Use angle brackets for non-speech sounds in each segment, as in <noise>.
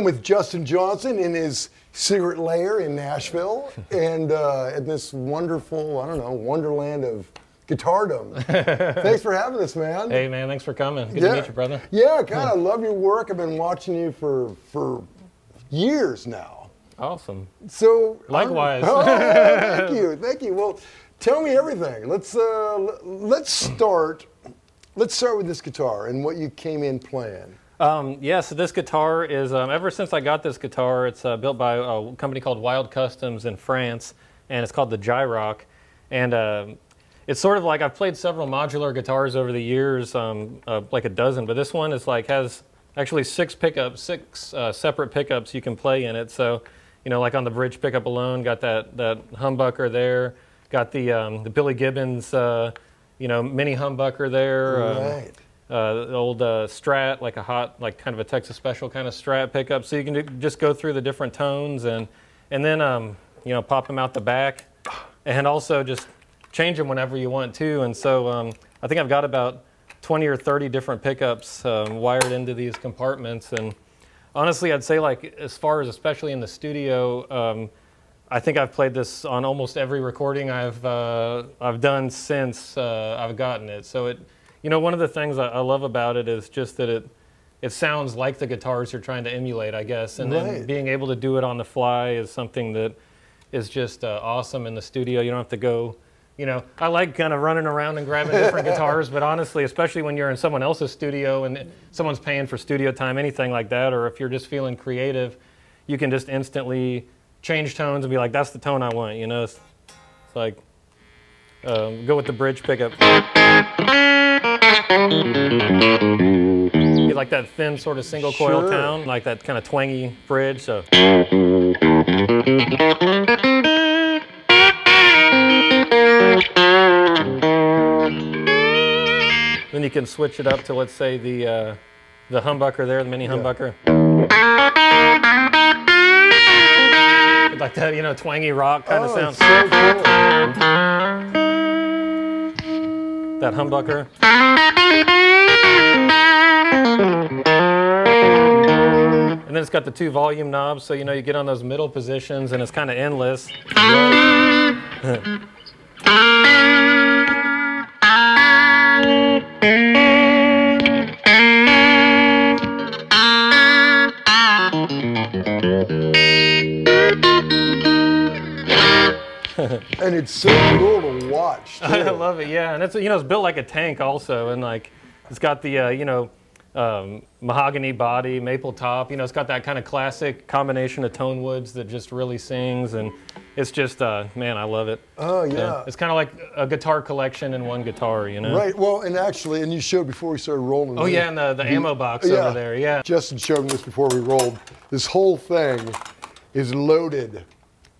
I'm with Justin Johnson in his secret lair in Nashville <laughs> and uh, in this wonderful, I don't know, wonderland of guitardom. <laughs> thanks for having us, man. Hey, man, thanks for coming. Good to meet you, brother. Yeah, God, I love your work. I've been watching you for for years now. Awesome. So likewise. Oh, thank <laughs> you, thank you. Well, tell me everything. Let's uh, let's start. Let's start with this guitar and what you came in playing. Um, yeah, so this guitar is, um, ever since I got this guitar, it's uh, built by a company called Wild Customs in France, and it's called the Gyrock. And uh, it's sort of like I've played several modular guitars over the years, um, uh, like a dozen, but this one is like has actually six pickups, six uh, separate pickups you can play in it. So, you know, like on the bridge pickup alone, got that, that humbucker there, got the, um, the Billy Gibbons, uh, you know, mini humbucker there. Um, right uh, old uh, Strat, like a hot, like kind of a Texas Special kind of Strat pickup. So you can do, just go through the different tones and and then um, you know pop them out the back, and also just change them whenever you want to. And so um, I think I've got about 20 or 30 different pickups um, wired into these compartments. And honestly, I'd say like as far as especially in the studio. Um, I think I've played this on almost every recording I've uh, I've done since uh, I've gotten it. So it you know, one of the things I, I, love about it is just that it it sounds like the guitars you're trying to emulate, I guess, and right. then being able to do it on the fly is something that is just uh, awesome in the studio. You don't have to go. You know, I like kind of running around and grabbing different <laughs> guitars, but honestly, especially when you're in someone else's studio and someone's paying for studio time, anything like that, or if you're just feeling creative, you can just instantly change tones and be like, "That's the tone I want." You know, it's, it's like um, go with the bridge pickup. You like that thin sort of single coil sure. tone, like that kind of twangy bridge. So. Then you can switch it up to let's say the uh, the humbucker there, the mini humbucker. Like that, you know, twangy rock kind oh, of sound. That humbucker. And then it's got the two volume knobs, so you know you get on those middle positions and it's kind of endless. <laughs> and it's so cool watch. <laughs> Too. I love it. Yeah, and it's you know it's built like a tank also, and like it's got the uh, you know um, mahogany body, maple top. You know, it's got that kind of classic combination of tone woods that just really sings, and it's just uh, man, I love it. Oh yeah, yeah. it's kind of like a guitar collection in one guitar. You know. Right. Well, and actually, and you showed before we started rolling. Oh yeah, and the, the, the ammo box yeah. over there. Yeah. Justin showed me this before we rolled. This whole thing is loaded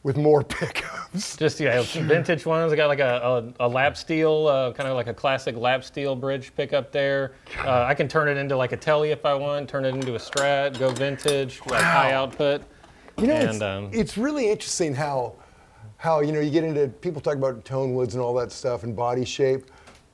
with more <laughs> pickups. Just yeah, vintage ones. I got like a, a, a lap steel, uh, kind of like a classic lap steel bridge pickup there. Uh, I can turn it into like a telly if I want. Turn it into a Strat. Go vintage, wow. like high output. You know, and, it's, um, it's really interesting how how you know you get into people talk about tone woods and all that stuff and body shape,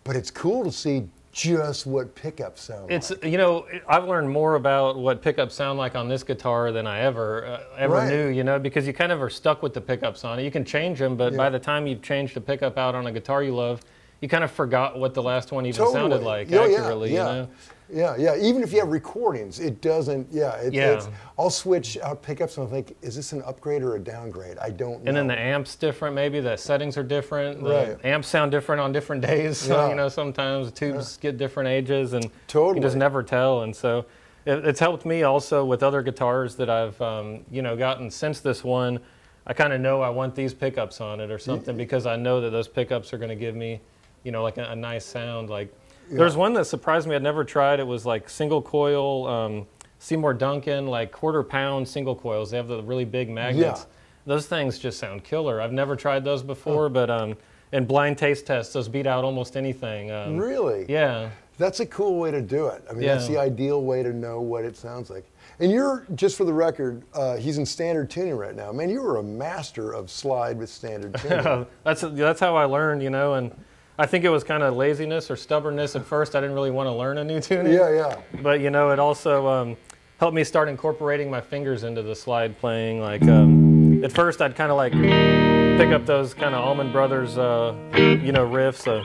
but it's cool to see just what pickups sound it's like. you know i've learned more about what pickups sound like on this guitar than i ever uh, ever right. knew you know because you kind of are stuck with the pickups on it you can change them but yeah. by the time you've changed a pickup out on a guitar you love you kind of forgot what the last one even totally. sounded like oh, accurately yeah, yeah. you know yeah, yeah. Even if you have recordings, it doesn't. Yeah, it, yeah. It's, I'll switch out pickups and I'll think, is this an upgrade or a downgrade? I don't. know. And then the amps different. Maybe the settings are different. The right. amps sound different on different days. <laughs> So, yeah. you know, sometimes tubes yeah. get different ages, and totally. you just never tell. And so, it, it's helped me also with other guitars that I've, um, you know, gotten since this one. I kind of know I want these pickups on it or something because I know that those pickups are going to give me, you know, like a, a nice sound, like yeah. There's one that surprised me. I'd never tried. It was like single coil um, Seymour Duncan, like quarter pound single coils. They have the really big magnets. Yeah. Those things just sound killer. I've never tried those before, but um, in blind taste tests, those beat out almost anything. Um, really? Yeah. That's a cool way to do it. I mean, yeah. that's the ideal way to know what it sounds like. And you're, just for the record, uh, he's in standard tuning right now. Man, you were a master of slide with standard tuning. <laughs> that's, that's how I learned, you know, and I think it was kind of laziness or stubbornness at first. I didn't really want to learn a new tuning. Yeah, yeah. But you know, it also um, helped me start incorporating my fingers into the slide playing. Like um, at first, I'd kind of like pick up those kind of Allman Brothers, uh, you know, riffs, uh,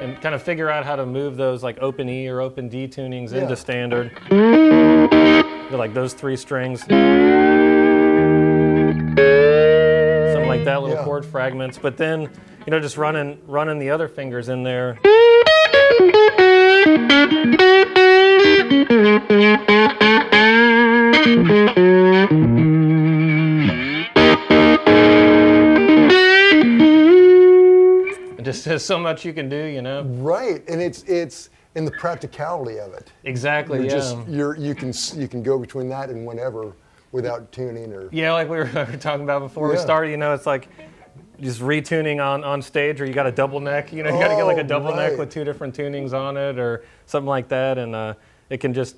and kind of figure out how to move those like open E or open D tunings Yeah. into standard. Like those three strings. That, little Yeah. chord fragments. But then, you know, just running running the other fingers in there. It just there's so much you can do, you know. Right, and it's it's in the practicality of it. Exactly. You're yeah. just you're you can you can go between that and whenever without tuning or Yeah, like we were, <laughs> we were talking about before we started, you know, it's like just retuning on, on stage or you got a double neck, you know, you got to get like a Oh, double right. neck with two different tunings on it or something like that. And uh, it can just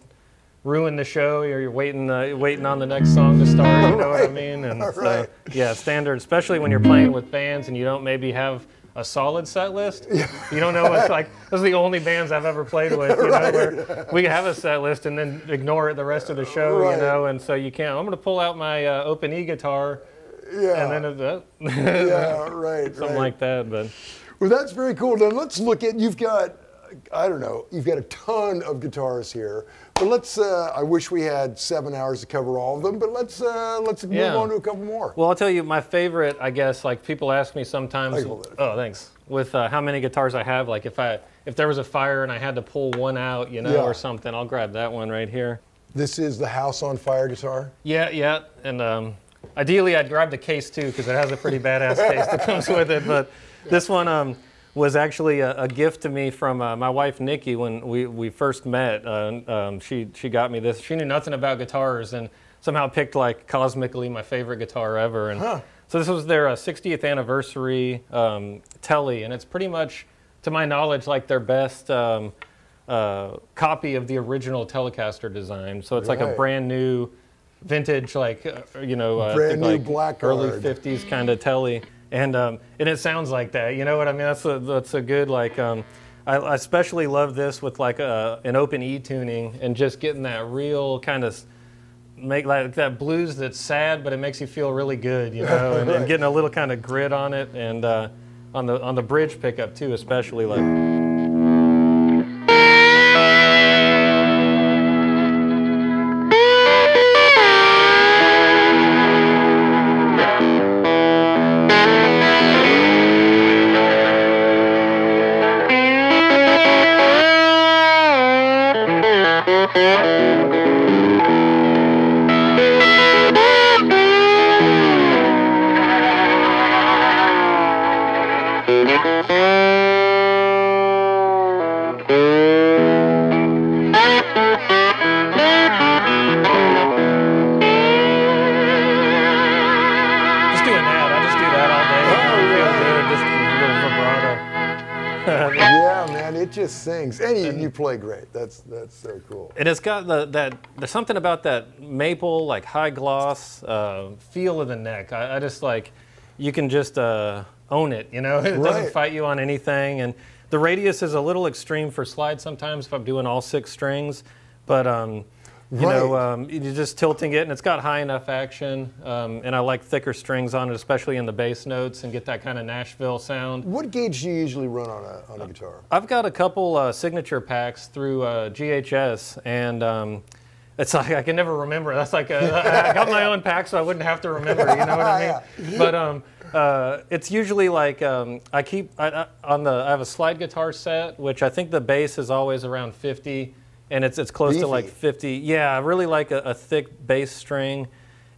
ruin the show or you're waiting, uh, waiting on the next song to start, you know what I mean? And <laughs> so, Right. yeah, standard, especially when you're playing with bands and you don't maybe have a solid set list. You don't know what's like, those are the only bands I've ever played with, you <laughs> know, where we have a set list and then ignore it the rest of the show, Right. you know, and so you can't, I'm going to pull out my uh, open E guitar yeah, and then it's uh, <laughs> yeah, right, something right. like that. But Well, that's very cool. Now let's look at you've got I don't know you've got a ton of guitars here, but let's. Uh, I wish we had seven hours to cover all of them, but let's uh, let's move Yeah. on to a couple more. well, I'll tell you my favorite. I guess like people ask me sometimes. I can hold it. Oh, thanks. With uh, how many guitars I have, like if I if there was a fire and I had to pull one out, you know, Yeah. or something, I'll grab that one right here. This is the House on Fire guitar. Yeah, yeah, and um, ideally I'd grab the case too because it has a pretty badass case that comes with it. But <laughs> this one um, was actually a, a gift to me from uh, my wife Nikki when we, we first met. Uh, um, she she got me this. She knew nothing about guitars and somehow picked like cosmically my favorite guitar ever. And Huh. so this was their uh, 60th anniversary um, telly, and it's pretty much, to my knowledge, like their best. Um, uh, copy of the original Telecaster design, so it's like a brand new vintage, like uh, you know, uh, Brand think, new like Blackguard. early '50s kind of telly, and um, and it sounds like that. You know what I mean? That's a that's a good like. Um, I, I especially love this with like a, an open E tuning and just getting that real kind of make like that blues that's sad, but it makes you feel really good, you know, and, and <laughs> getting a little kind of grit on it, and uh, on the on the bridge pickup too, especially like. Just play great. That's that's so cool. And it's got the that there's something about that maple like high gloss uh, feel of the neck. I, I just like you can just uh, own it. You know, <laughs> it Right. doesn't fight you on anything. And the radius is a little extreme for slide sometimes if I'm doing all six strings, but um, you know um, you're just tilting it, and it's got high enough action. Um, and I like thicker strings on it, especially in the bass notes, and get that kind of Nashville sound. What gauge do you usually run on a on a guitar? I've got a couple uh, signature packs through uh, GHS, and um, it's like I can never remember. That's like a, <laughs> I got my own pack, so I wouldn't have to remember. You know what I mean? <laughs> But um, uh, it's usually like um, I keep I, I, on the. I have a slide guitar set, which I think the bass is always around 50, and it's it's close to like 50. Yeah, I really like a, a thick bass string.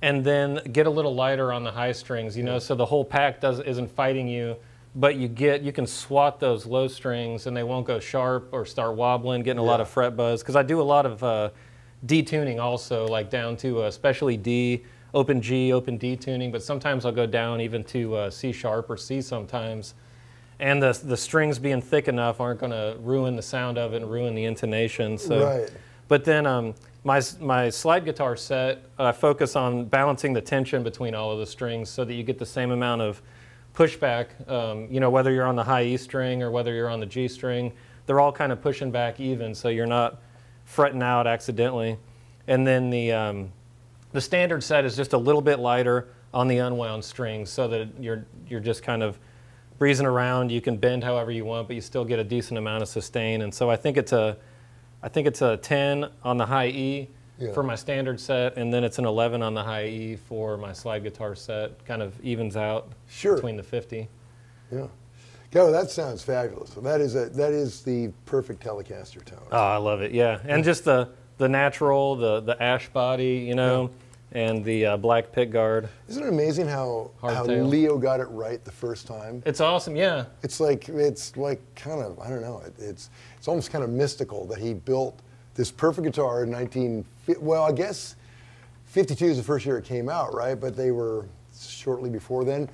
And then get a little lighter on the high strings, you know, so the whole pack does isn't fighting you but you get you can swat those low strings and they won't go sharp or start wobbling, getting a lot of fret buzz. Because I do a lot of uh, detuning also, like down to uh, especially D, open G, open D tuning. But sometimes I'll go down even to uh, C sharp or C sometimes. And the the strings being thick enough aren't going to ruin the sound of it and ruin the intonation. So. Right. But then um, my, my slide guitar set, I focus on balancing the tension between all of the strings so that you get the same amount of pushback. Um, you know, whether you're on the high E string or whether you're on the G string, they're all kind of pushing back even, so you're not fretting out accidentally. And then the um, the standard set is just a little bit lighter on the unwound strings, so that you're you're just kind of breezing around. You can bend however you want, but you still get a decent amount of sustain. And so I think it's a I think it's a 10 on the high E Yeah. for my standard set, and then it's an 11 on the high E for my slide guitar set. Kind of evens out Sure. between the 50. Yeah. Go, that sounds fabulous. That is a that is the perfect Telecaster tone. Oh, I love it. Yeah, and just the the natural, the the ash body, you know, and the uh, black pick guard. Isn't it amazing how how. Leo got it right the first time? It's awesome. Yeah. It's like it's like kind of I don't know. It, it's it's almost kind of mystical that he built this perfect guitar in 19. Well, I guess 52 is the first year it came out, right? But they were shortly before then.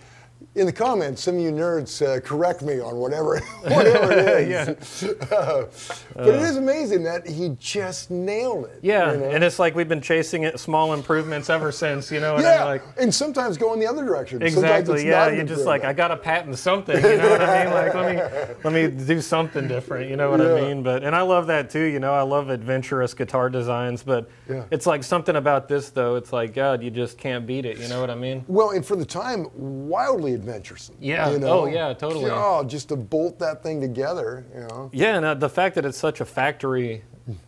In the comments, some of you nerds uh, correct me on whatever <laughs> whatever it <laughs> is. Uh, <laughs> but it is amazing that he just nailed it. Yeah, you know? and it's like we've been chasing it, small improvements ever since. You know, and yeah, like. and sometimes go in the other direction. Exactly. it's Yeah, you're just like I got to patent something. You know what I mean? Like let me let me do something different. You know what Yeah. I mean? But and I love that too. You know, I love adventurous guitar designs. But Yeah. it's like something about this though. It's like God, you just can't beat it. You know what I mean? Well, and for the time, wildly adventuresome. Yeah. You know? Oh, yeah, totally. Oh, just to bolt that thing together, you know. Yeah, and uh, the fact that it's such a factory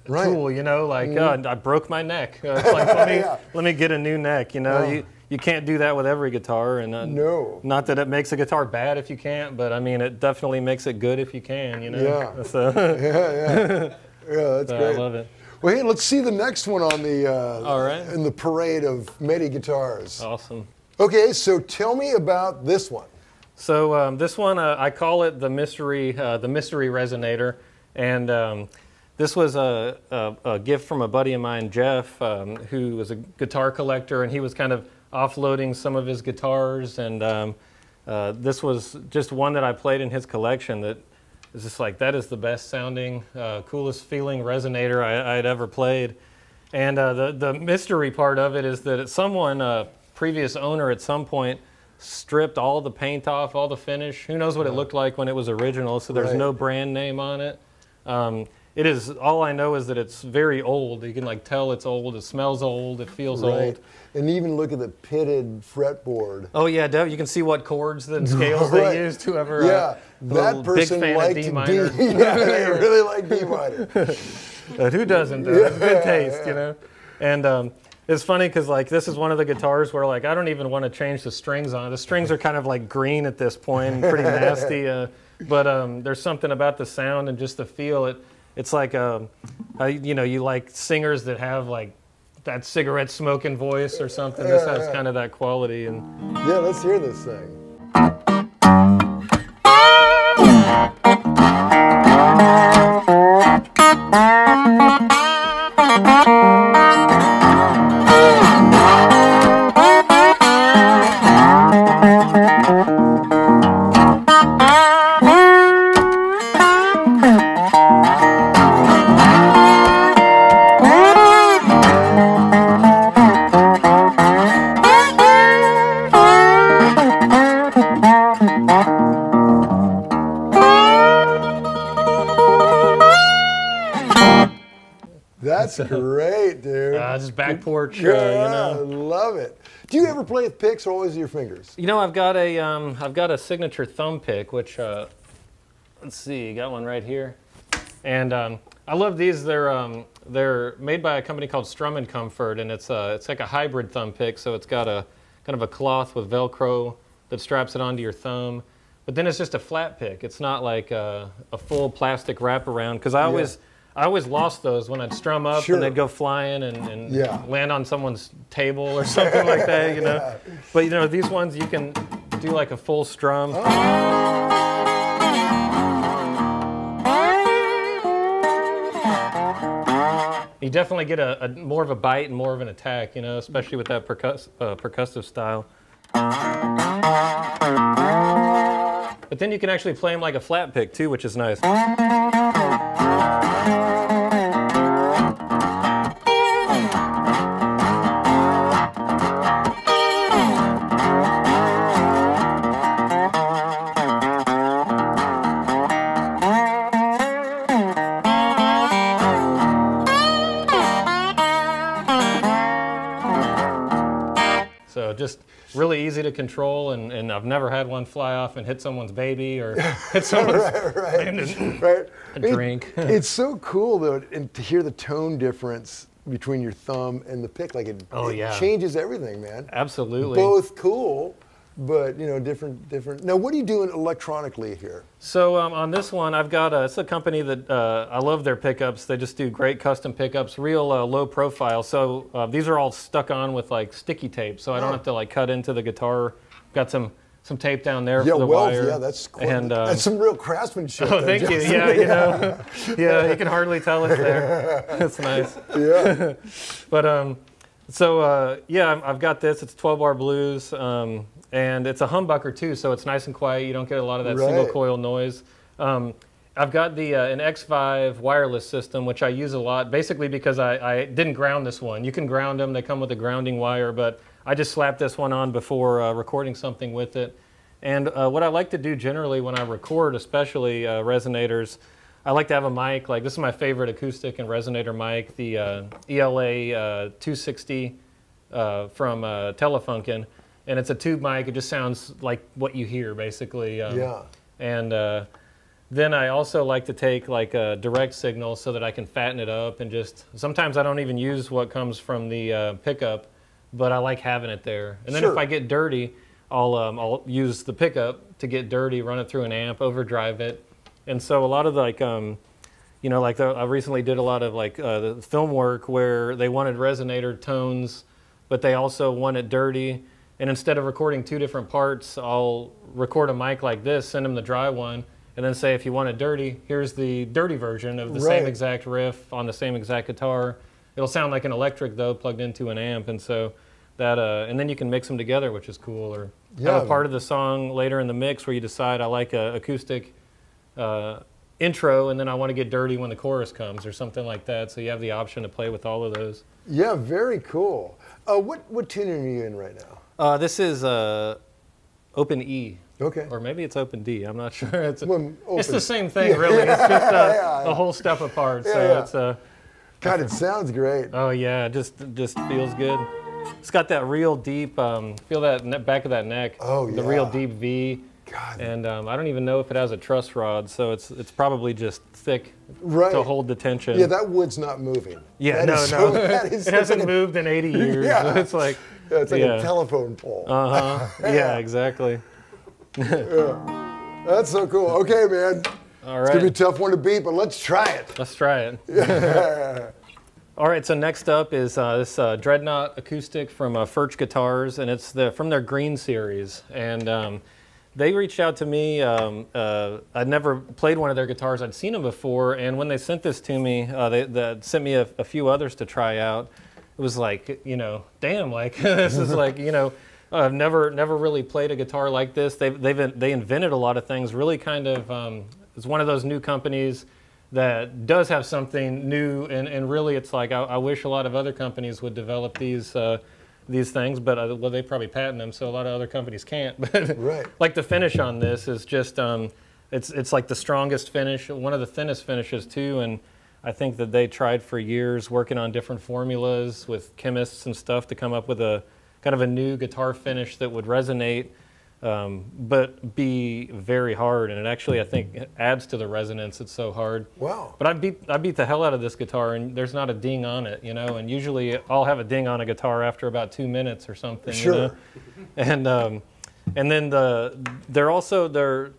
Right. Mm-hmm. tool, you know, like uh, I broke my neck. Uh, it's like let me <laughs> Yeah. let me get a new neck. You know, you you can't do that with every guitar, and uh, No. not that it makes a guitar bad if you can't, but I mean it definitely makes it good if you can. You know. Yeah. <laughs> So <laughs> Yeah, yeah. Yeah, that's I great. I love it. Well, hey, let's see the next one on the uh, All right. in the parade of Medi guitars. Awesome. Okay, so tell me about this one. So um, this one, uh, I call it the mystery, uh, the mystery resonator, and um, this was a, a, a gift from a buddy of mine, Jeff, um, who was a guitar collector, and he was kind of offloading some of his guitars, and um, uh, this was just one that I played in his collection that is just like that is the best sounding, uh, coolest feeling resonator I, I'd ever played. And uh, the the mystery part of it is that someone, uh, previous owner, at some point stripped all the paint off, all the finish. Who knows what it looked like when it was original? So there's Right. no brand name on it. Um, it is all I know is that it's very old. You can like tell it's old. It smells old. It feels Right. old. And even look at the pitted fretboard. Oh yeah, Dev, you can see what chords and scales Right. they used. Whoever, Yeah, uh, that big person fan liked of D D. minor. <laughs> yeah, they really like D minor. <laughs> Uh, who doesn't? Though? It's good taste, you know. And um, it's funny because like this is one of the guitars where like I don't even want to change the strings on. it. The strings are kind of like green at this point, pretty nasty. Uh, but um, there's something about the sound and just the feel. It it's like um, you know you like singers that have like that cigarette smoking voice or something. This has kind of that quality and. Yeah, let's hear this thing. That's great, dude. Uh, just back porch, uh, yeah, you know. love it. Do you ever play with picks or always your fingers? You know, I've got a um, I've got a signature thumb pick, which uh, let's see, got one right here, and um, I love these. They're um, they're made by a company called Strum and Comfort, and it's uh, it's like a hybrid thumb pick. So it's got a kind of a cloth with Velcro that straps it onto your thumb, but then it's just a flat pick. It's not like a, a full plastic wraparound because I always. I always lost those when I'd strum up Sure. and they'd go flying and, and Yeah. land on someone's table or <laughs> something like that, you know. But you know, these ones you can do like a full strum. You definitely get a, a more of a bite and more of an attack, you know, especially with that percuss, uh, percussive style. But then you can actually play them like a flat pick too, which is nice. Control, and, and I've never had one fly off and hit someone's baby or <laughs> hit someone's right, right, <laughs> right. <laughs> a It- drink. it's so cool though, and to hear the tone difference between your thumb and the pick, like it, Oh, it yeah. changes everything, man. Absolutely. Both cool, but you know, different, different. Now, what are you doing electronically here? So um, on this one, I've got a, it's a company that uh, I love their pickups. They just do great custom pickups, real uh, low profile. So uh, these are all stuck on with like sticky tape, so I don't Oh. have to like cut into the guitar. Got some some tape down there Yeah, for the well, wire. yeah, that's and uh, that's some real craftsmanship. <laughs> oh, there, thank you. Yeah, you know, <laughs> yeah, you can hardly tell it's there. <laughs> That's nice. yeah. But um, so uh, yeah, I've- I've got this. It's 12 bar blues, um, and it's a humbucker too, so it's nice and quiet. You don't get a lot of that single coil noise. Um, I've got the uh, an X5 wireless system, which I use a lot, basically because I, I didn't ground this one. You can ground them; they come with a grounding wire, but I just slapped this one on before uh, recording something with it. And uh, what I like to do generally when I record, especially uh, resonators, I like to have a mic. Like this is my favorite acoustic and resonator mic, the uh, ELA uh, 260 uh, from uh, Telefunken, and it's a tube mic. It just sounds like what you hear, basically. Um, Yeah. And uh, then I also like to take like a direct signal so that I can fatten it up and just. Sometimes I don't even use what comes from the uh, pickup, but I like having it there. And then Sure. if I get dirty, I'll um, I'll use the pickup to get dirty, run it through an amp, overdrive it, and so a lot of like um, you know, like the, I recently did a lot of like uh, the film work where they wanted resonator tones, but they also want it dirty. And instead of recording two different parts, I'll record a mic like this, send them the dry one, and then say, if you want it dirty, here's the dirty version of the same exact riff on the same exact guitar. It'll sound like an electric though, plugged into an amp, and so that, uh, and then you can mix them together, which is cool. Or have a part of the song later in the mix where you decide I like a acoustic uh, intro, and then I want to get dirty when the chorus comes, or something like that. So you have the option to play with all of those. Yeah, very cool. Uh, what what tuning are you in right now? Uh, this is uh, Open E, Okay. or maybe it's Open D. I'm not <laughs> sure. It's, Well, it's the <laughs> same thing, Yeah, really. It's just uh, yeah, yeah. a whole step apart. so Yeah, yeah. it's uh, God, it sounds great. oh yeah, just just feels good. It's got that real deep. Um, feel that ne- back of that neck. Oh, The real deep V. God. And um, I don't even know if it has a truss rod, so it's it's probably just thick Right. to hold the tension. Yeah, that wood's not moving. Yeah, That no, no. so- <laughs> it hasn't moved in 80 years. Yeah. It's like, Yeah, it's like yeah. a telephone pole. uh huh. <laughs> yeah, exactly. That's so cool. Okay, man. All It's gonna be a tough one to beat, but let's try it. let's try it. <laughs> All right, so next up is uh, this uh, Dreadnought acoustic from uh, Furch Guitars, and it's the from their Green series. And um, they reached out to me. Um, uh, I'd never played one of their guitars. I'd seen them before, and when they sent this to me, uh, they, they sent me a, a few others to try out. It was like, you know, damn, like <laughs> this is like, you know, I've never never really played a guitar like this. They've they've they invented a lot of things. Really, kind of, um, it's one of those new companies that does have something new, and, and really, it's like I, I wish a lot of other companies would develop these. Uh, these things, but uh, well, they probably patent them, so a lot of other companies can't. <laughs> But Right. like the finish on this is just um, it's it's like the strongest finish, one of the thinnest finishes too, and I think that they tried for years working on different formulas with chemists and stuff to come up with a kind of a new guitar finish that would resonate, um, but be very hard. And it actually, I think, adds to the resonance. It's so hard. Wow. But I beat I beat the hell out of this guitar, and there's not a ding on it, you know. And usually, I'll have a ding on a guitar after about two minutes or something. Sure. You know? And um, and then the they're also they're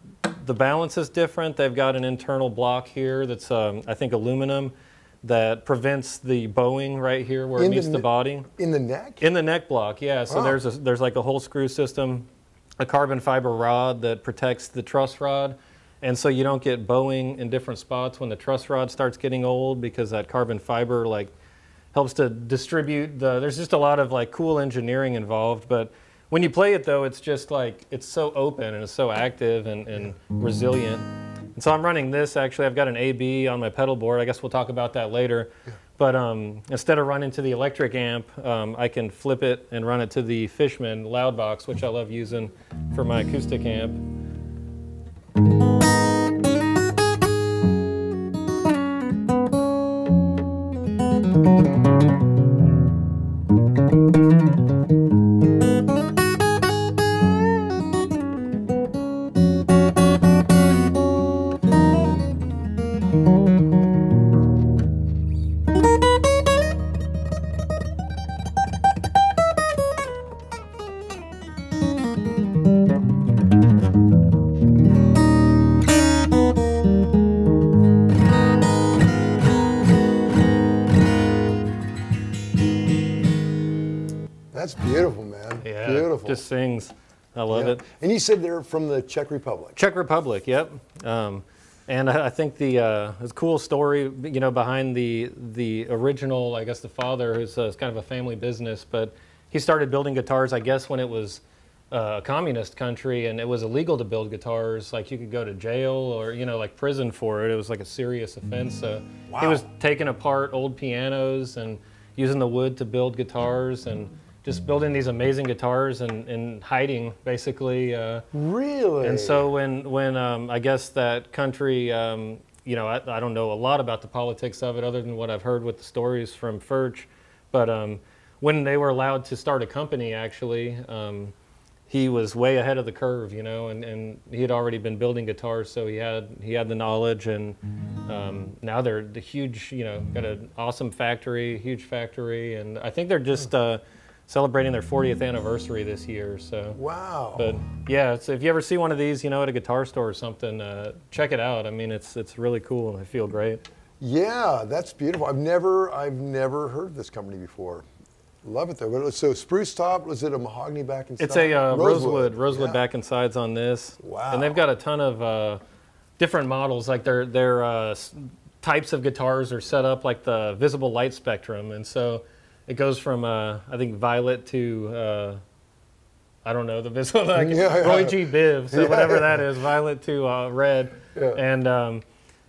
the balance is different. They've got an internal block here that's um, I think aluminum that prevents the bowing right here where In it meets the ne- body. In the neck? In the neck block, yeah. So there's a, there's like a whole screw system, a carbon fiber rod that protects the truss rod, and so you don't get bowing in different spots when the truss rod starts getting old because that carbon fiber like helps to distribute the. There's just a lot of like cool engineering involved, but when you play it though, it's just like it's so open and it's so active and, and resilient. And so I'm running this actually. I've got an AB on my pedal board. I guess we'll talk about that later. But um, instead of running to the electric amp, um, I can flip it and run it to the Fishman Loudbox, which I love using for my acoustic amp. And you said they're from the Czech Republic. Czech Republic, yep. Um, and I I think the uh, cool story, you know, behind the the original. I guess the father is uh, kind of a family business, but he started building guitars. I guess when it was uh, a communist country and it was illegal to build guitars. Like you could go to jail or you know like prison for it. It was like a serious offense. So he was taking apart old pianos and using the wood to build guitars and just building these amazing guitars and, and hiding basically. Uh, Really? and so when when um, I guess that country, um, you know, I, I don't know a lot about the politics of it other than what I've heard with the stories from Furch, but um, when they were allowed to start a company, actually, um, he was way ahead of the curve, you know, and, and he had already been building guitars, so he had he had the knowledge, and um, now they're the huge, you know, got an awesome factory, huge factory, and I think they're just uh, celebrating their 40th anniversary this year, so. wow. But yeah, so if you ever see one of these, you know, at a guitar store or something, uh, check it out. I mean, it's it's really cool and they feel great. yeah, that's beautiful. I've never I've never heard of this company before. Love it though. So spruce top was it a mahogany back and It's a uh, rosewood rosewood yeah. back and sides on this. Wow. And they've got a ton of uh, different models. Like their their uh, types of guitars are set up like the visible light spectrum, and so it goes from uh, I think violet to uh, I don't know the visible <laughs> like Yeah, yeah. Roy G Biv, so Yeah, whatever yeah. that is, violet to uh, red, Yeah. and um,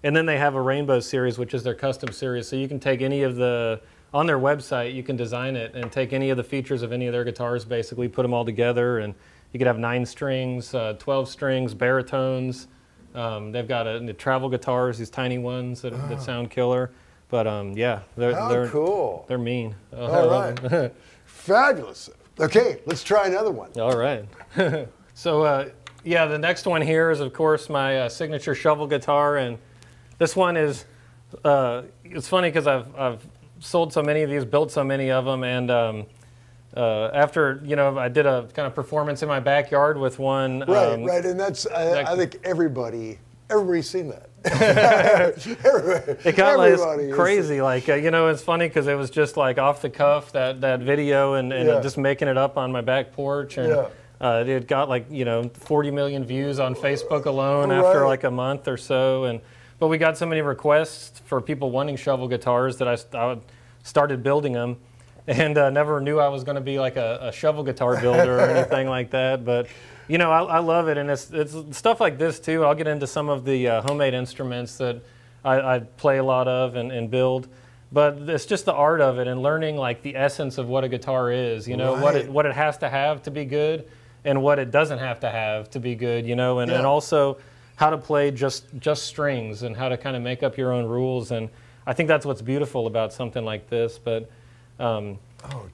and then they have a rainbow series, which is their custom series. So you can take any of the on their website, you can design it and take any of the features of any of their guitars, basically put them all together, and you could have nine strings, uh, twelve strings, baritones. Um, they've got a, the travel guitars, these tiny ones that, that sound killer. But um, yeah, they're they're cool. they're mean. Oh, All right. <laughs> Fabulous. Okay, let's try another one. All right. <laughs> so uh, yeah, the next one here is of course my uh, signature shovel guitar, and this one is. Uh, it's funny because I've I've sold so many of these, built so many of them, and um, uh, after you know I did a kind of performance in my backyard with one. Right, um, right, and that's I, that- I think everybody everybody's seen that. It got everybody like crazy, like uh, you know, it's funny because it was just like off the cuff that that video and, and Yeah. just making it up on my back porch, and Yeah. uh, it got like you know 40 million views on Facebook alone after like a month or so, and but we got so many requests for people wanting shovel guitars that I, I started building them, and uh, never knew I was going to be like a, a shovel guitar builder or <laughs> anything like that, but. You know, I, I love it, and it's, it's stuff like this too. I'll get into some of the uh, homemade instruments that I, I play a lot of and, and build. But it's just the art of it and learning like the essence of what a guitar is. You know what it what it has to have to be good, and what it doesn't have to have to be good. You know, and, and also how to play just just strings and how to kind of make up your own rules. And I think that's what's beautiful about something like this. But um,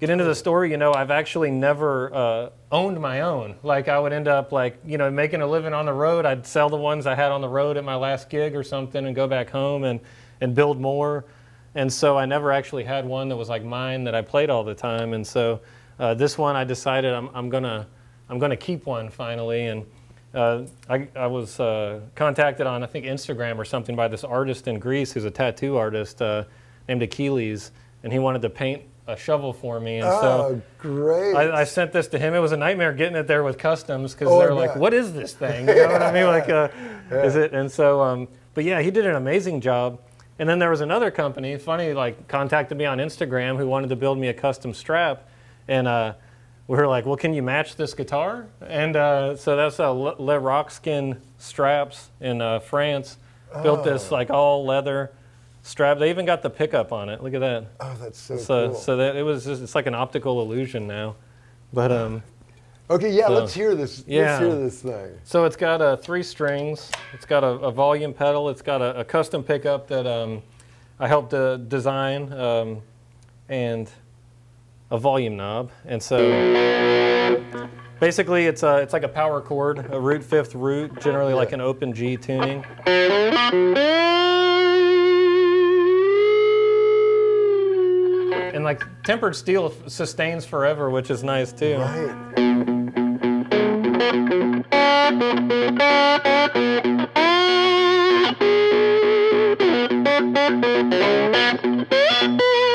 Get into the story, you know, I've actually never uh, owned my own. Like I would end up like, you know, making a living on the road. I'd sell the ones I had on the road at my last gig or something and go back home and, and build more. And so I never actually had one that was like mine that I played all the time. And so uh, this one I decided I'm, I'm gonna I'm gonna keep one finally. And uh, I, I was uh, contacted on I think Instagram or something by this artist in Greece who's a tattoo artist uh, named Achilles, and he wanted to paint a shovel for me. And so Oh, great. I, I sent this to him. It was a nightmare getting it there with customs because Oh, they're like, "What is this thing?" You know what I mean? Like, uh, <laughs> is it? And so, um, but yeah, he did an amazing job. And then there was another company, funny, like contacted me on Instagram who wanted to build me a custom strap, and uh, we were like, "Well, can you match this guitar?" And uh, so that's uh, Le, Rockskin straps in uh, France. Built this Oh. like all leather strap. They even got the pickup on it. Look at that. oh, that's so, So, cool. so that it was just, it's like an optical illusion now. But um, okay, yeah, so- let's hear this. Yeah. Let's hear this thing. so it's got uh, three strings. It's got a, a volume pedal. It's got a, a custom pickup that um, I helped uh, design, um, and a volume knob. And so basically, it's a, it's like a power chord, a root fifth root, generally like an open G tuning. Like tempered steel sustains forever, which is nice too. Right. <laughs>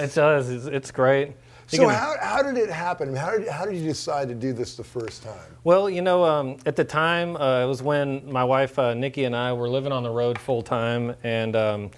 It does. It's, it's great. You So can- how, how did it happen? How did, how did you decide to do this the first time? Well, you know, um, at the time, uh, it was when my wife uh, Nikki and I were living on the road full time, and um,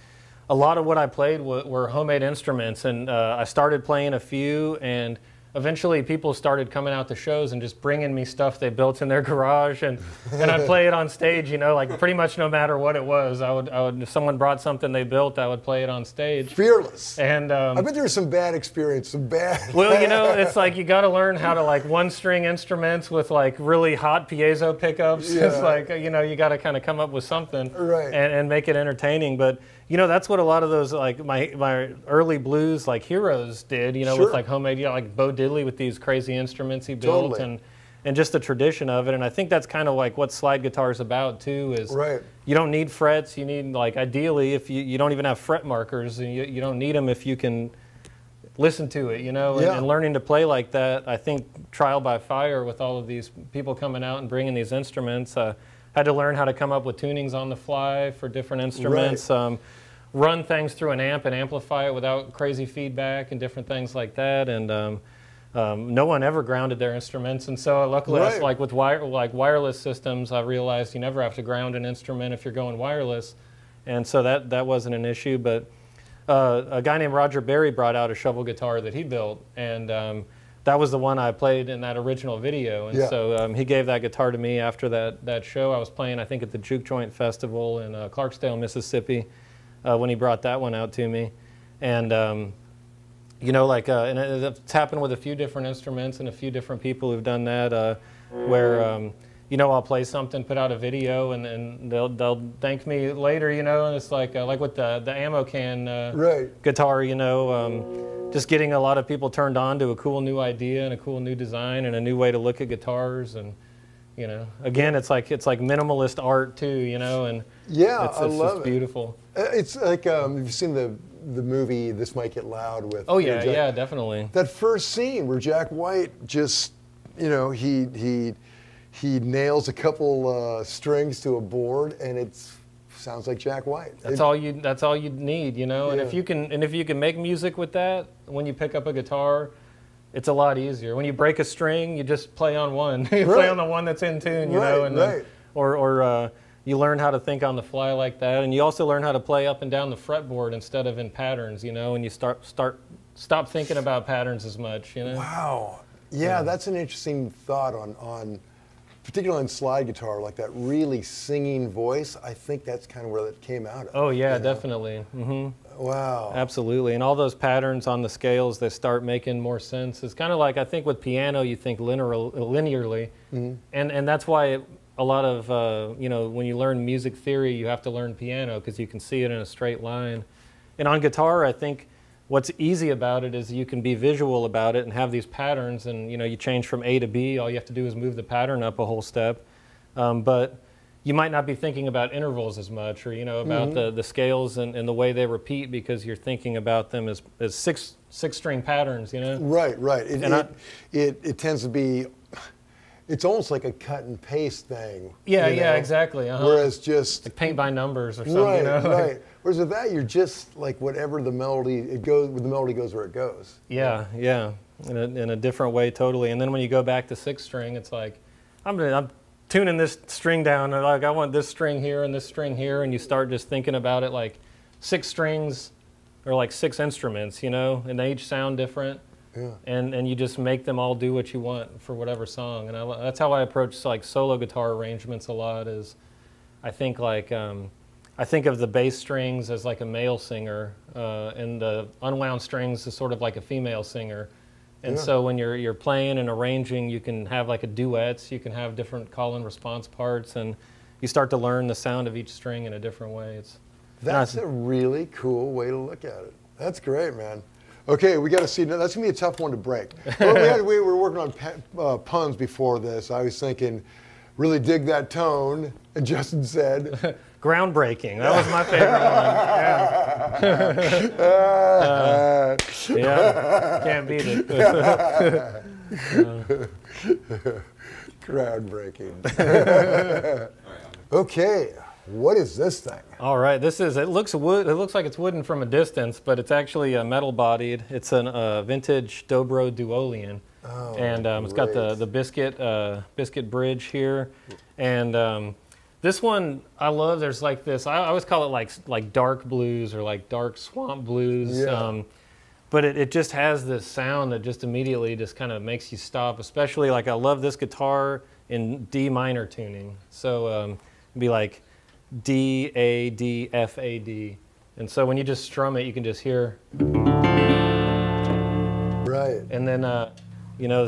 a lot of what I played w- were homemade instruments. And uh, I started playing a few, and eventually people started coming out to shows and just bringing me stuff they built in their garage, and and I'd play it on stage. You know, like pretty much no matter what it was, I would, I would if someone brought something they built, I would play it on stage. Fearless. And um, I bet there was some bad experience, some bad. <laughs> well, you know, it's <laughs> like you got to learn how to like one string instruments with like really hot piezo pickups. <laughs> Yeah. It's like you know you got to kind of come up with something Right. and, and make it entertaining. But you know that's what a lot of those like my my early blues like heroes did. You know Sure. with like homemade, you know, like Bo Diddley with these crazy instruments he built Totally. and and just the tradition of it. And I think that's kind of like what slide guitar is about too. Is Right. you don't need frets. You need like ideally if you, you don't even have fret markers, and you, you don't need them if you can listen to it, you know, and, Yeah. and learning to play like that. I think trial by fire with all of these people coming out and bringing these instruments. Uh, had to learn how to come up with tunings on the fly for different instruments. Um, run things through an amp and amplify it without crazy feedback and different things like that. And um, um, no one ever grounded their instruments, and so luckily, Right. like with wire, like wireless systems, I realized you never have to ground an instrument if you're going wireless, and so that that wasn't an issue. But uh, a guy named Roger Berry brought out a shovel guitar that he built, and um, that was the one I played in that original video. And Yeah. so um, he gave that guitar to me after that that show. I was playing, I think, at the Juke Joint Festival in uh, Clarksdale, Mississippi, uh, when he brought that one out to me, and. Um, you know, like, uh, and it- it's happened with a few different instruments and a few different people who've done that, uh, where, um, you know, I'll play something, put out a video, and then they'll, they'll thank me later, you know, and it's like, uh, like with the, the ammo can uh, Right. guitar, you know, um, just getting a lot of people turned on to a cool new idea and a cool new design and a new way to look at guitars. And, you know, again, it's like, it's like minimalist art too, you know, and Yeah, it's, I love just it. beautiful. Uh, It's like um, have you seen the the movie This Might Get Loud with? Oh, yeah, Jack- yeah, definitely. That first scene where Jack White just, you know, he he he nails a couple uh, strings to a board, and it's sounds like Jack White. That's It- all you. That's all you need, you know. And if you can, and if you can make music with that, when you pick up a guitar, it's a lot easier. When you break a string, you just play on one. <laughs> you Right. play on the one that's in tune, you know, Right, then, right. or or uh, you learn how to think on the fly like that, and you also learn how to play up and down the fretboard instead of in patterns, you know. And you start start stop thinking about patterns as much, you know. Wow. Yeah, that's an interesting thought on on particularly on slide guitar, like that really singing voice. I think that's kind of where that came out of. Oh yeah, know? definitely. Hmm Wow. Absolutely, and all those patterns on the scales they start making more sense. It's kind of like I think with piano you think linear, linearly, Mm-hmm. and and that's why it, a lot of uh, you know when you learn music theory you have to learn piano because you can see it in a straight line, and on guitar I think what's easy about it is you can be visual about it and have these patterns and you know you change from A to B all you have to do is move the pattern up a whole step, um, but you might not be thinking about intervals as much or you know about Mm-hmm. the, the scales and, and the way they repeat because you're thinking about them as, as six six string patterns you know Right, right. It, And I- it, it, it tends to be, it's almost like a cut and paste thing. yeah you yeah exactly uh-huh. Whereas just, like paint by numbers or something right, you know <laughs> right. Whereas with that, you're just like whatever the melody, it goes, the melody goes where it goes. yeah yeah in a, in a different way totally and then when you go back to six string it's like I'm, I'm tuning this string down like I want this string here and this string here and you start just thinking about it like six strings or like six instruments you know and they each sound different. Yeah. and and you just make them all do what you want for whatever song. And I, that's how I approach like solo guitar arrangements a lot is I think like um, I think of the bass strings as like a male singer uh, and the unwound strings as sort of like a female singer and Yeah. so when you're you're playing and arranging you can have like a duets you can have different call and response parts and you start to learn the sound of each string in a different way it's That's Nice. a really cool way to look at it. That's great, man. Okay, we got to see. now That's gonna be a tough one to break. <laughs> well, we, had, we were working on uh, puns before this. I was thinking, really dig that tone, and Justin said, <laughs> groundbreaking that was my favorite one uh, <laughs> yeah can't beat it <laughs> groundbreaking. okay, What is this thing? All right, this is, it looks wood, it looks like it's wooden from a distance, but it's actually a metal bodied. It's a uh, vintage Dobro Duolian. Oh, and um, it's got the, the biscuit, uh, biscuit bridge here. And um, this one I love, there's like this, I always call it like, like dark blues or like dark swamp blues. Yeah. Um, but it, it just has this sound that just immediately just kind of makes you stop, especially like I love this guitar in D minor tuning. So um, it'd be like D A D F A D. And so when you just strum it, you can just hear. Right. And then, uh, you know,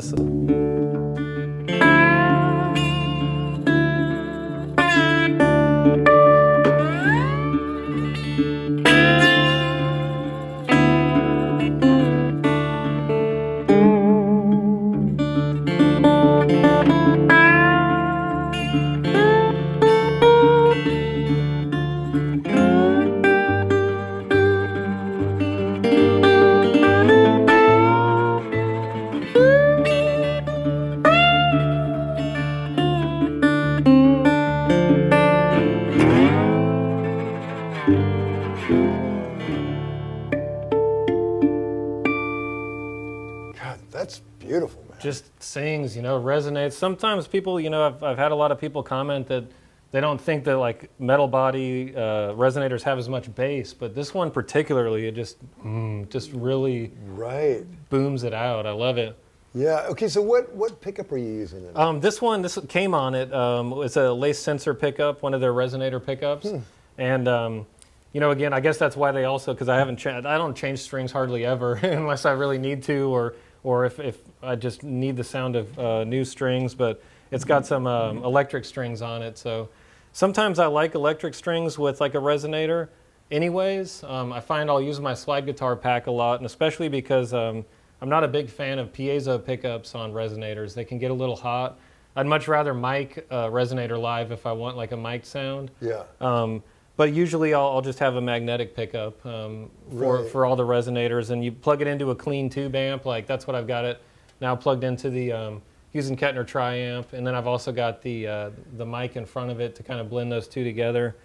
sings, you know, resonates. Sometimes people, you know, I've, I've had a lot of people comment that they don't think that like metal body uh, resonators have as much bass, but this one particularly, it just, mm, just really right. booms it out. I love it. Yeah. Okay. So what what pickup are you using? In it? Um, this one, this came on it. Um, it's a lace sensor pickup, one of their resonator pickups, and um, you know, again, I guess that's why they also because I haven't cha- I don't change strings hardly ever <laughs> unless I really need to, or or if, if I just need the sound of uh, new strings. But it's got some um, electric strings on it, so sometimes I like electric strings with like a resonator. Anyways, um, I find I'll use my slide guitar pack a lot, and especially because um, I'm not a big fan of piezo pickups on resonators. They can get a little hot. I'd much rather mic a resonator live if I want like a mic sound. yeah. Um, but usually I'll, I'll just have a magnetic pickup um, for, Right. for all the resonators, and you plug it into a clean tube amp. Like that's what I've got it now plugged into the um, Hughes and Kettner Triamp, and then I've also got the uh, the mic in front of it to kind of blend those two together.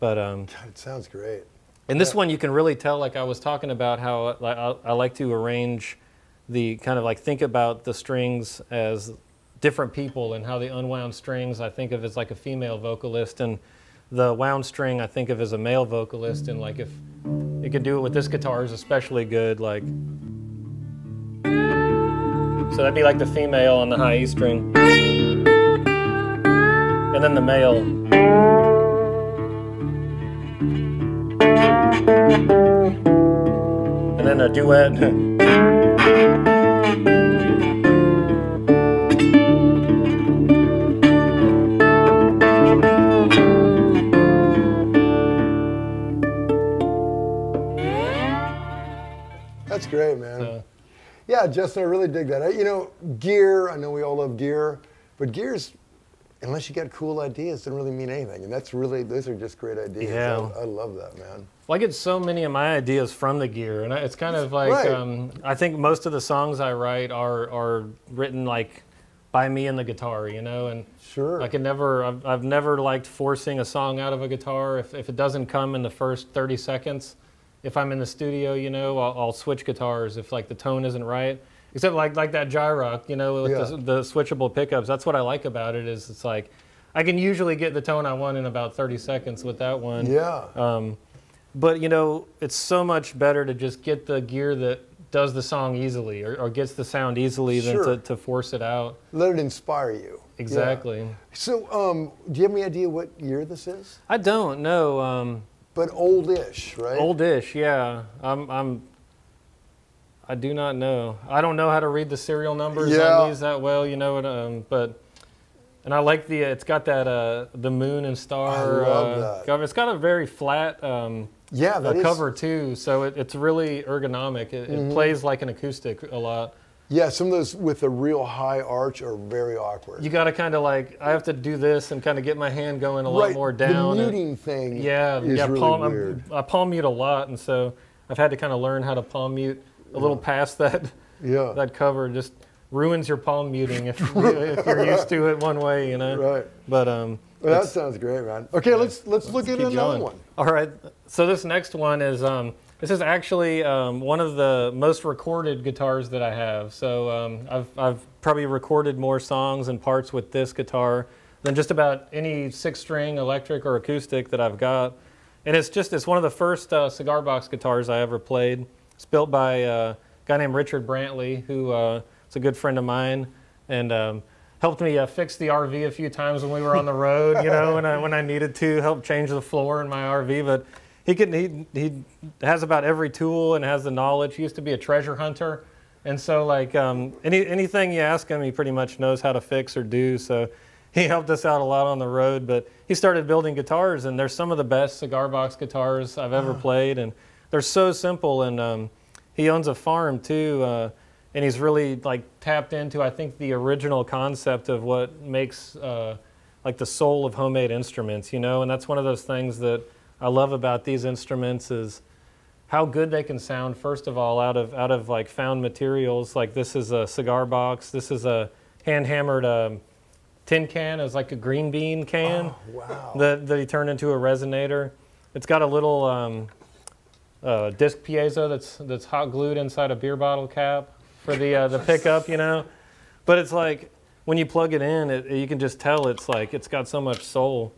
But um, it sounds great. and this Yeah. one, you can really tell, like I was talking about, how like, I, I like to arrange the kind of like think about the strings as different people and how the unwound strings I think of as like a female vocalist and the wound string I think of as a male vocalist. And like if you could do it with this guitar is especially good, like. So that'd be like the female on the high E string. And then the male. And then a duet. That's great, man. So- Yeah, Justin, I really dig that. I, you know, gear. I know we all love gear, but gears, unless you got cool ideas, doesn't really mean anything. And that's really those are just great ideas. Yeah. I, I love that, man. Well, I get so many of my ideas from the gear, and it's kind of like Right. um, I think most of the songs I write are are written like by me and the guitar, you know, and Sure. I can never I've, I've never liked forcing a song out of a guitar if if it doesn't come in the first 30 seconds. If I'm in the studio, you know, I'll, I'll switch guitars if like the tone isn't right. Except like like that Gyrock, you know, with Yeah. the, the switchable pickups. That's what I like about it is it's like I can usually get the tone I want in about 30 seconds with that one. yeah. Um, but you know, it's so much better to just get the gear that does the song easily or, or gets the sound easily Sure. than to, to force it out. Let it inspire you. Yeah. Exactly. So, um, do you have any idea what year this is? I don't know. Um, But oldish, right? oldish, yeah. I'm, I'm. I do not know. I don't know how to read the serial numbers Yeah. on these that well, you know. Um, but and I like the. It's got that uh, the moon and star. I love uh, that. cover. It's got a very flat. Um, Yeah, that is. cover too, so it, it's really ergonomic. It, Mm-hmm. it plays like an acoustic a lot. Yeah, some of those with a real high arch are very awkward. You got to kind of like I have to do this and kind of get my hand going a lot more down. The and- muting thing. yeah, is yeah. really palm, weird. I palm mute a lot, and so I've had to kind of learn how to palm mute a little past that Yeah. that cover. Just ruins your palm muting if, <laughs> you, if you're used to it one way, you know. Right. But um, Well, that sounds great, man. Okay, let's let's look at another going. one. All right. So this next one is um, this is actually um, one of the most recorded guitars that I have. So um, I've I've probably recorded more songs and parts with this guitar than just about any six-string electric or acoustic that I've got. And it's just it's one of the first uh, cigar box guitars I ever played. It's built by uh, a guy named Richard Brantley, who uh, is a good friend of mine, and um, helped me uh, fix the RV a few times when we were on the road. You know, when I when I needed to help change the floor in my RV. But he can he he has about every tool and has the knowledge. He used to be a treasure hunter, and so like um, any anything you ask him, he pretty much knows how to fix or do. So he <laughs> helped us out a lot on the road, but he started building guitars, and they're some of the best cigar box guitars I've ever played, and they're so simple. And um, he owns a farm too, uh, and he's really like tapped into I think the original concept of what makes uh, like the soul of homemade instruments, you know. And that's one of those things that I love about these instruments is how good they can sound. First of all, out of out of like found materials, like this is a cigar box, this is a hand hammered. Um, tin can is like a green bean can Oh, wow. that, that he turned into a resonator. It's got a little um, uh, disc piezo that's that's hot glued inside a beer bottle cap for the uh, the pickup, you know. But it's like when you plug it in, it, you can just tell it's like it's got so much soul.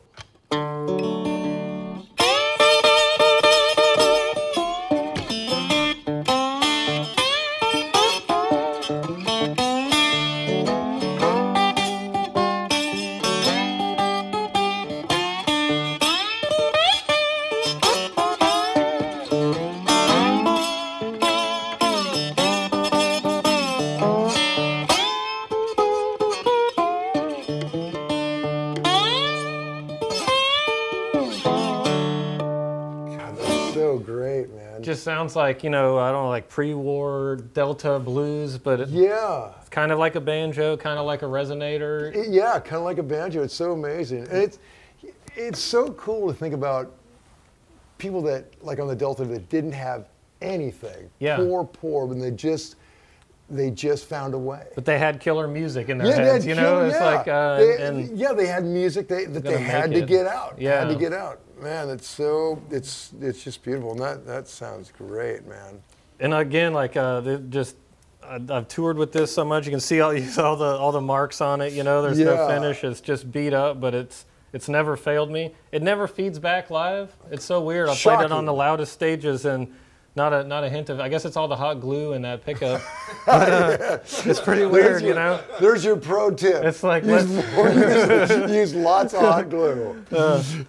Sounds like you know I don't know like pre-war Delta blues, but it's yeah. kind of like a banjo, kind of like a resonator. It- yeah, kind of like a banjo. It's so amazing, and it's it's so cool to think about people that like on the Delta that didn't have anything. Yeah. Poor, poor, and they just they just found a way. But they had killer music in their yeah, heads, you know. It's yeah. like uh, They- and yeah, they had music they, that they had make to it. get out. Yeah, Had to get out. Man, it's so it's it's just beautiful. And that that sounds great, man. and again, like uh, just I've toured with this so much. You can see all <laughs> you all the all the marks on it. You know, there's no finish. It's just beat up, but it's it's never failed me. It never feeds back live. It's so weird. I played it on the loudest stages and. Not a not a hint of. I guess it's all the hot glue in that pickup. <laughs> but, uh, it's pretty weird, your- you know. There's your pro tip. It's like use, use, <laughs> use lots of hot glue.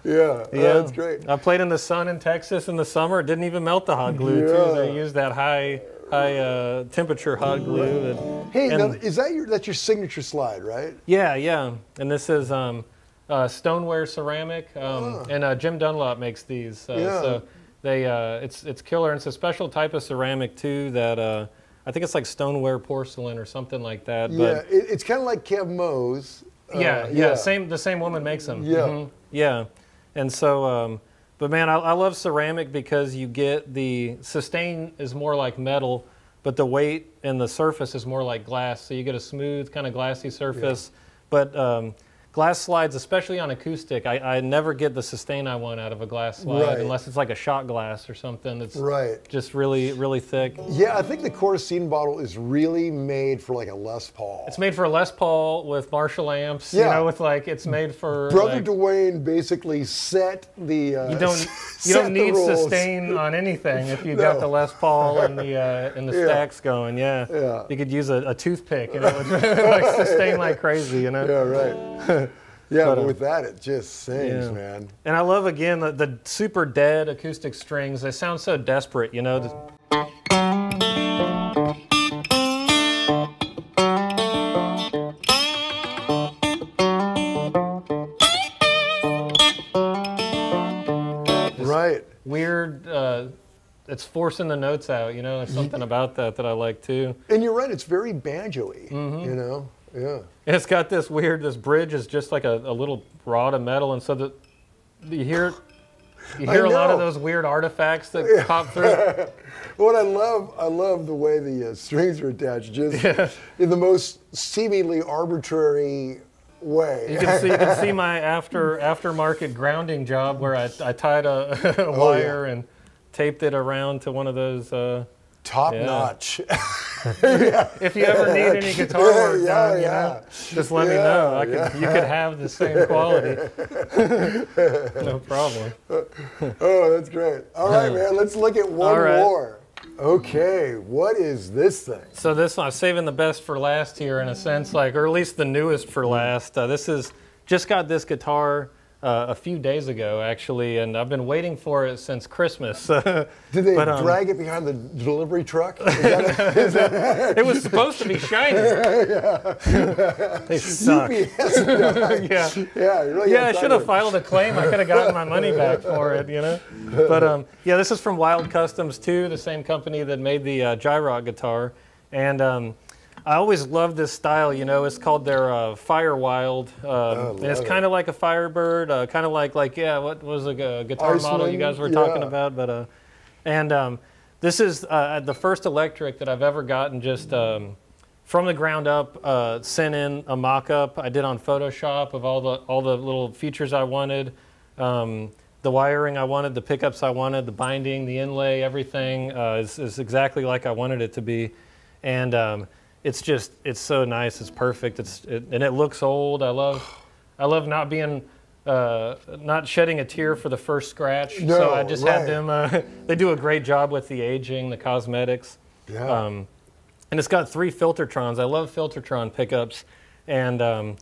yeah, Yeah, that's great. I played in the sun in Texas in the summer. It didn't even melt the hot glue. Too. Yeah. They used that high high uh, temperature hot glue. And, Hey, and- now, is that your that's your signature slide, right? yeah, yeah. And this is um, uh, stoneware ceramic, um, and uh, Jim Dunlop makes these. Uh, Ah. Yeah. So they uh, it's it's killer. And it's a special type of ceramic too that. Uh, I think it's like stoneware porcelain or something like that. yeah, But it, it's kind of like Keb' Mo's. uh, yeah, yeah, same. The same woman makes them. Yeah. Mhm, yeah, and so, um, but man, I, I love ceramic because you get the sustain is more like metal, but the weight and the surface is more like glass. So you get a smooth, kind of glassy surface. But um, glass slides, especially on acoustic, I, I never get the sustain I want out of a glass slide Right. unless it's like a shot glass or something that's Right. just really, really thick. Yeah, I think the Coricidin bottle is really made for like a Les Paul. It's made for a Les Paul with Marshall amps, you Yeah. know, with like it's made for Brother like, Duane basically set the. Uh, You don't <laughs> you don't need sustain on anything if you No. got the Les Paul and the uh, <laughs> and the Yeah. stacks going. Yeah. Yeah. You could use a, a toothpick and it would like sustain like crazy, you know. Yeah, right. Yeah, but, uh, with that, it just sings, yeah. man. And I love again the, the super dead acoustic strings. They sound so desperate, you know. Right. weird. Uh, it's forcing the notes out, you know. There's something about that that I like too. And you're right, it's very banjo-y, Mm-hmm. you know? Yeah. And it's got this weird. This bridge is just like a, a little rod of metal, and so that you hear You hear a lot of those weird artifacts that pop through. <laughs> What I love, I love the way the uh, strings are attached, just <laughs> in the most seemingly arbitrary way. You can see, you can see <laughs> my after aftermarket grounding job where I, I tied a, a Oh, wire and taped it around to one of those. Uh, Top Yeah. notch. <laughs> if you ever need any guitar work Yeah, done, you know, just let me know. I could, You could have the same quality. <laughs> no problem. <laughs> oh, that's great. All right, man. Let's look at one right. more. Okay, what is this thing? So this I'm saving the best for last here in a sense, like or at least the newest for last. Uh, this is just got this guitar uh, a few days ago actually, and I've been waiting for it since Christmas. <laughs> Did they But, um, drag it behind the delivery truck? <laughs> That it was supposed to be shiny. <laughs> they suck. a yeah. yeah, really Yeah, I should have filed a claim. I could have gotten my money back for it, you know. But um, yeah, this is from Wild Customs too, the same company that made the uh, Gyrock guitar, and um, I always love this style. You know, it's called their uh, Fire Wild, um, and it's kind of like a Firebird, uh, kind of like like yeah, what was the uh, guitar model you guys were talking about? But uh, and um, this is uh, the first electric that I've ever gotten just. Um, from the ground up, uh, sent in a mock-up I did on Photoshop of all the all the little features I wanted, um, the wiring I wanted, the pickups I wanted, the binding, the inlay, everything uh, is, is exactly like I wanted it to be, and um, it's just it's so nice, it's perfect, it's it, and it looks old. I love I love not being. Uh, not shedding a tear for the first scratch, so I just right. had them. Uh, <laughs> they do a great job with the aging, the cosmetics. Yeah. Um, and it's got three Filtertrons. I love Filtertron pickups, and um,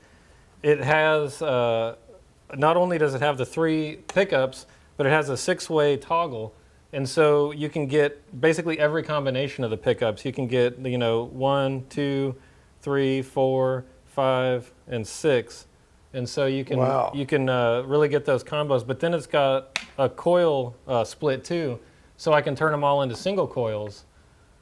it has uh, not only does it have the three pickups, but it has a six-way toggle, and so you can get basically every combination of the pickups. You can get you know one, two, three, four, five, and six, and so you can Wow. you can uh, really get those combos. But then it's got a coil uh, split too, so I can turn them all into single coils.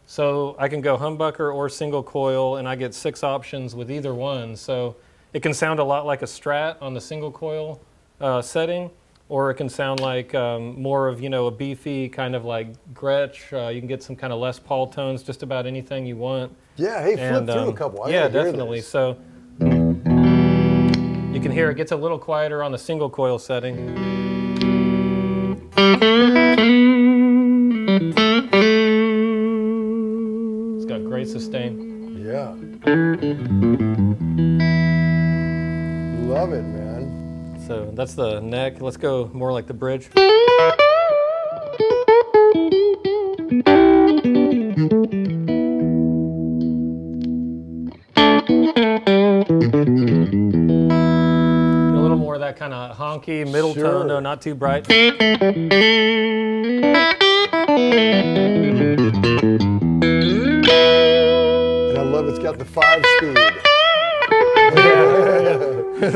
So I can go humbucker or single coil, and I get six options with either one. So it can sound a lot like a Strat on the single coil uh, setting, or it can sound like um, more of you know a beefy kind of like Gretsch. Uh, you can get some kind of Les Paul tones, just about anything you want. Yeah, hey, flip And, through a um, couple. I yeah, definitely. So you can hear it gets a little quieter on the single coil setting. It's got great sustain. Yeah. Love it, man. So that's the neck. Let's go more like the bridge. A little more of that kind of honky middle Sure. tone, no, not too bright. And I love it's got the five speed. <laughs> <laughs> And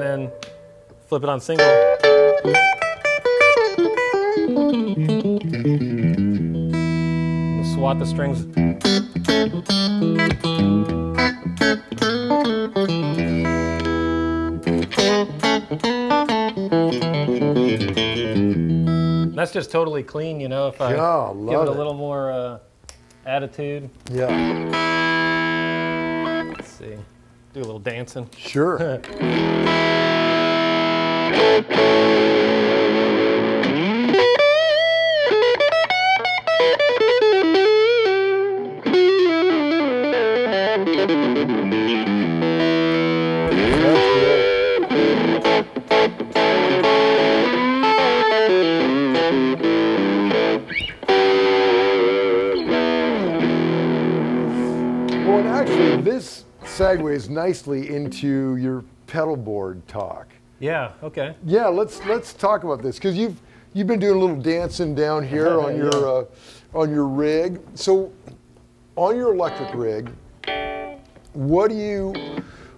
then flip it on single. Swat the strings. That's just totally clean, you know. If I Yeah, give it a it. little more uh, attitude. Yeah, Let's see. Do a little dancing. sure. <laughs> segues nicely into your pedal board talk. Yeah. Okay. Yeah, let's let's talk about this because you've you've been doing a little dancing down here <laughs> on your uh, on your rig. So, on your electric rig, what do you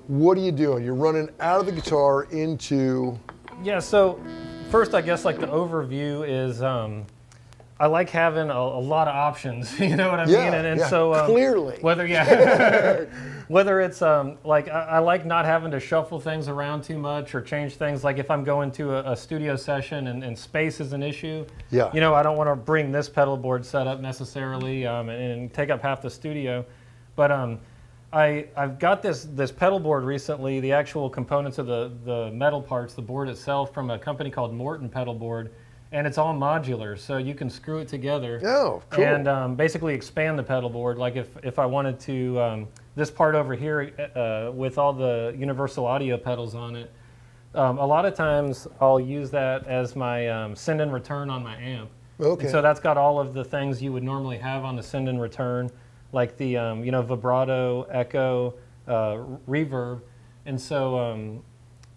what are you doing? You're running out of the guitar into Yeah, so first, I guess like the overview is um, I like having a, a lot of options. <laughs> You know what I Yeah, mean? And, and yeah, so um, clearly. whether yeah, <laughs> whether it's um, like I, I like not having to shuffle things around too much or change things. Like if I'm going to a, a studio session and, and space is an issue. Yeah. You know, I don't want to bring this pedal board set up necessarily um, and, and take up half the studio, but um, I, I've got this, this pedal board recently, the actual components of the, the metal parts, the board itself, from a company called Morton Pedal Board, and it's all modular, so you can screw it together Oh, cool. and um, basically expand the pedal board. Like if, if I wanted to, um, this part over here uh, with all the universal audio pedals on it, um, a lot of times I'll use that as my um, send and return on my amp. Okay. And so that's got all of the things you would normally have on the send and return, like the um, you know vibrato, echo, uh, reverb, and so um,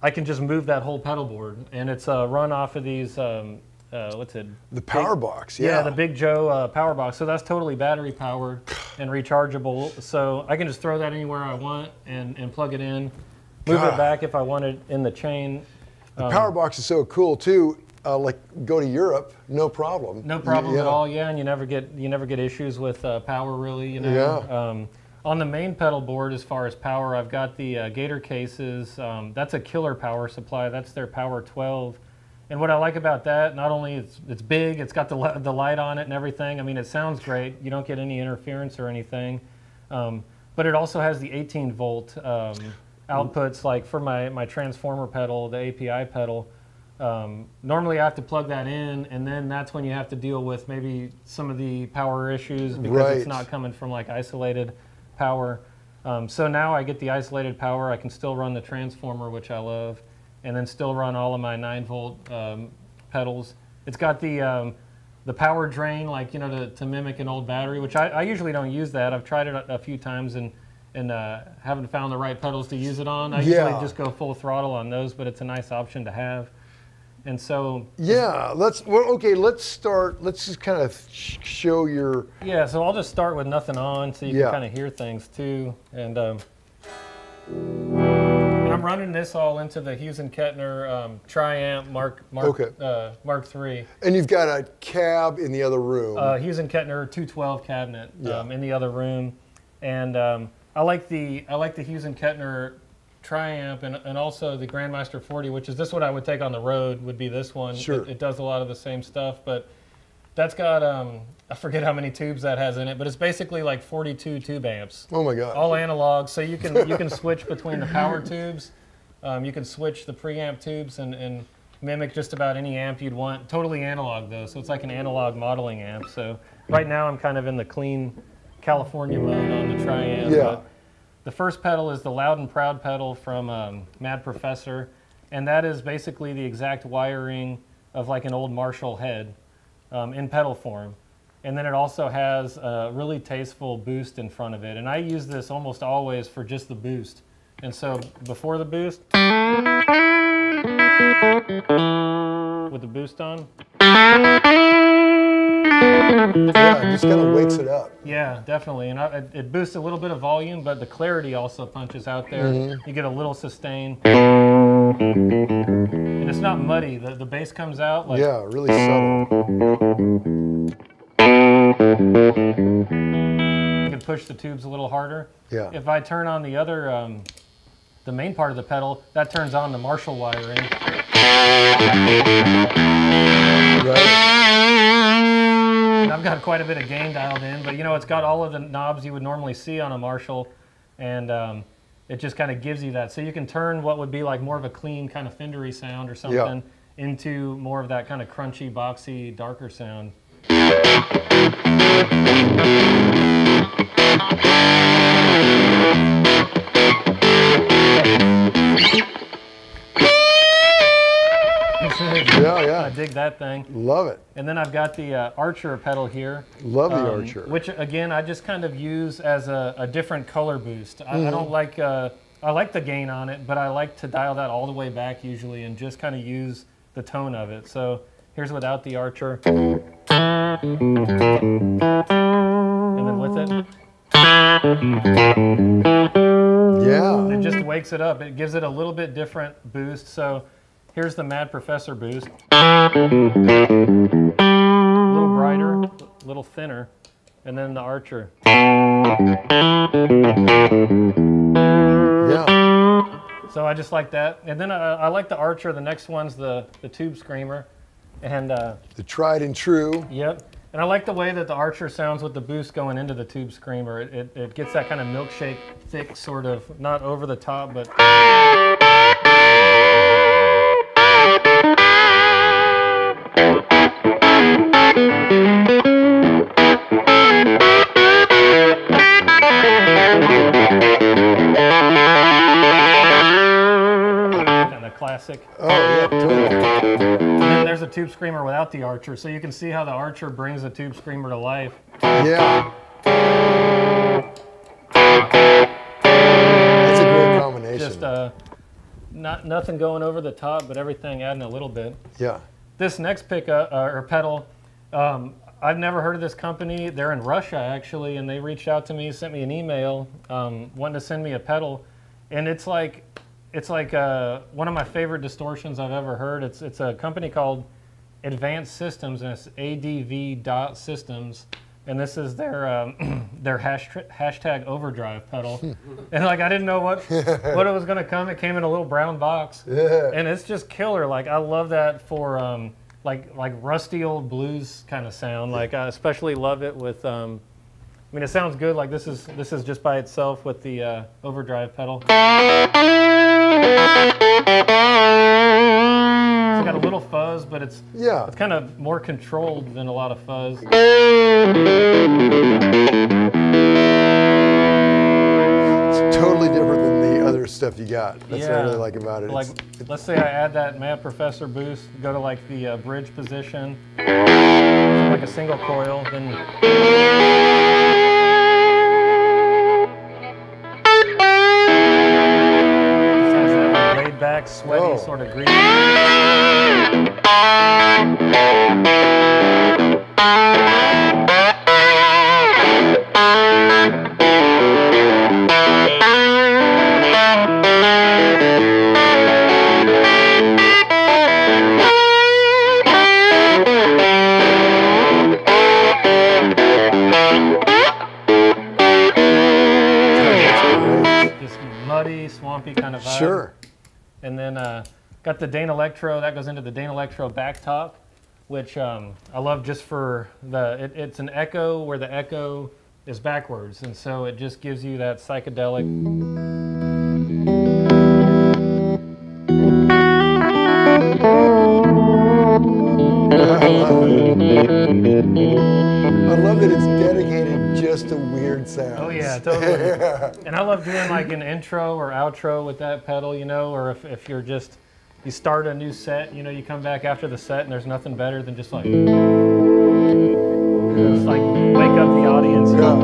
I can just move that whole pedal board, and it's uh, run off of these. Um, uh, what's it? the power box, yeah. Yeah, the Big Joe uh, power box. So that's totally battery powered and rechargeable. So I can just throw that anywhere I want and, and plug it in, move God. it back if I want it in the chain. Um, power box is so cool too. Uh, like go to Europe, no problem. No problem Yeah. at all. Yeah, and you never get you never get issues with uh, power really. You know. Yeah. Um, on the main pedal board, as far as power, I've got the uh, Gator cases. Um, that's a killer power supply. That's their Power 12. And what I like about that, not only it's it's big, it's got the the light on it and everything. I mean, it sounds great. You don't get any interference or anything. Um, but it also has the 18 volt um, outputs, like for my my transformer pedal, the API pedal. Um, normally, I have to plug that in, and then that's when you have to deal with maybe some of the power issues because Right. it's not coming from like isolated power. Um, so now I get the isolated power. I can still run the transformer, which I love, and then still run all of my 9 volt um, pedals. It's got the um, the power drain, like you know, to, to mimic an old battery, which I, I usually don't use that. I've tried it a, a few times and and uh, haven't found the right pedals to use it on. I Yeah. usually just go full throttle on those, but it's a nice option to have. And so Yeah, let's. Well, okay, let's start. Let's just kind of show your. Yeah, so I'll just start with nothing on so you Yeah. can kind of hear things too. And, um, and I'm running this all into the Hughes and Kettner um, Triamp Mark Mark Okay. uh, Mark III. And you've got a cab in the other room. Uh, Hughes and Kettner 212 cabinet Yeah. um, in the other room, and um, I like the I like the Hughes and Kettner Triamp and, and also the Grandmaster 40, which is this one I would take on the road. Would be this one. Sure. It, it does a lot of the same stuff, but that's got um, I forget how many tubes that has in it, but it's basically like 42 tube amps, oh my God. all analog. So you can you can switch between the power tubes. Um, you can switch the preamp tubes and, and mimic just about any amp you'd want. Totally analog though, so it's like an analog modeling amp. So right now I'm kind of in the clean California mode on the Triamp. Yeah. The first pedal is the Loud and Proud pedal from um, Mad Professor, and that is basically the exact wiring of like an old Marshall head um, in pedal form. And then it also has a really tasteful boost in front of it. And I use this almost always for just the boost. And so before the boost, with the boost on, yeah, it just kind of wakes it up. yeah, definitely. And I, it- it boosts a little bit of volume, but the clarity also punches out there. Mm-hmm. You get a little sustain. And it's not muddy. The, the bass comes out like Yeah, really subtle. You can push the tubes a little harder. Yeah. If I turn on the other, um, the main part of the pedal, that turns on the Marshall wiring. Right. And I've got quite a bit of gain dialed in, but you know, it's got all of the knobs you would normally see on a Marshall, and um, it just kind of gives you that. So you can turn what would be like more of a clean kind of Fendery sound or something into more of that kind of crunchy, boxy, darker sound. Yeah, yeah. I dig that thing. Love it. And then I've got the uh, Archer pedal here. Love the um, Archer. Which again, I just kind of use as a, a different color boost. I, I Mm-hmm. don't like, uh, I like the gain on it, but I like to dial that all the way back usually and just kind of use the tone of it. So here's without the Archer. And then with it, Yeah. it just wakes it up. It gives it a little bit different boost. So here's the Mad Professor boost. A little brighter, a little thinner, and then the Archer. Yeah. So I just like that, and then uh, I like the Archer. The next one's the the Tube Screamer, and uh, The tried and true. Yep. And I like the way that the Archer sounds with the boost going into the Tube Screamer. It, it, it gets that kind of milkshake, thick sort of, not over the top, but. Kind of classic. Oh, yeah, totally. Tube Screamer without the Archer, so you can see how the Archer brings the Tube Screamer to life. Yeah. That's a great combination. Just uh, not nothing going over the top, but everything adding a little bit. yeah. This next pickup uh, or pedal, um, I've never heard of this company. They're in Russia actually, and they reached out to me, sent me an email, um, wanting to send me a pedal, and it's like, it's like uh, one of my favorite distortions I've ever heard. It's it's a company called Advanced Systems, and it's ADV dot Systems. And this is their um, <clears throat> their hash, hashtag overdrive pedal, and like I didn't know what <laughs> what it was gonna come. It came in a little brown box, Yeah. and it's just killer. Like I love that for um, like like rusty old blues kind of sound. Like I especially love it with. Um, I mean, it sounds good. Like this is this is just by itself with the uh, overdrive pedal. <laughs> It's got a little fuzz, but it's Yeah. it's kind of more controlled than a lot of fuzz. It's totally different than the other stuff you got. That's what I really like about it. Like, It's- let's say I add that Mad Professor boost, go to like the uh, bridge position, like a single coil, then. Like, laid sweaty Oh. sort of green. <laughs> got the Danelectro, that goes into the Danelectro back talk, which um, I love just for the, it, it's an echo where the echo is backwards. And so it just gives you that psychedelic. I love that it's dedicated just to weird sounds. Oh yeah, totally. <laughs> and I love doing like an intro or outro with that pedal, you know, or if, if you're just, you start a new set, you know, you come back after the set and there's nothing better than just like, just like wake up the audience. Yeah.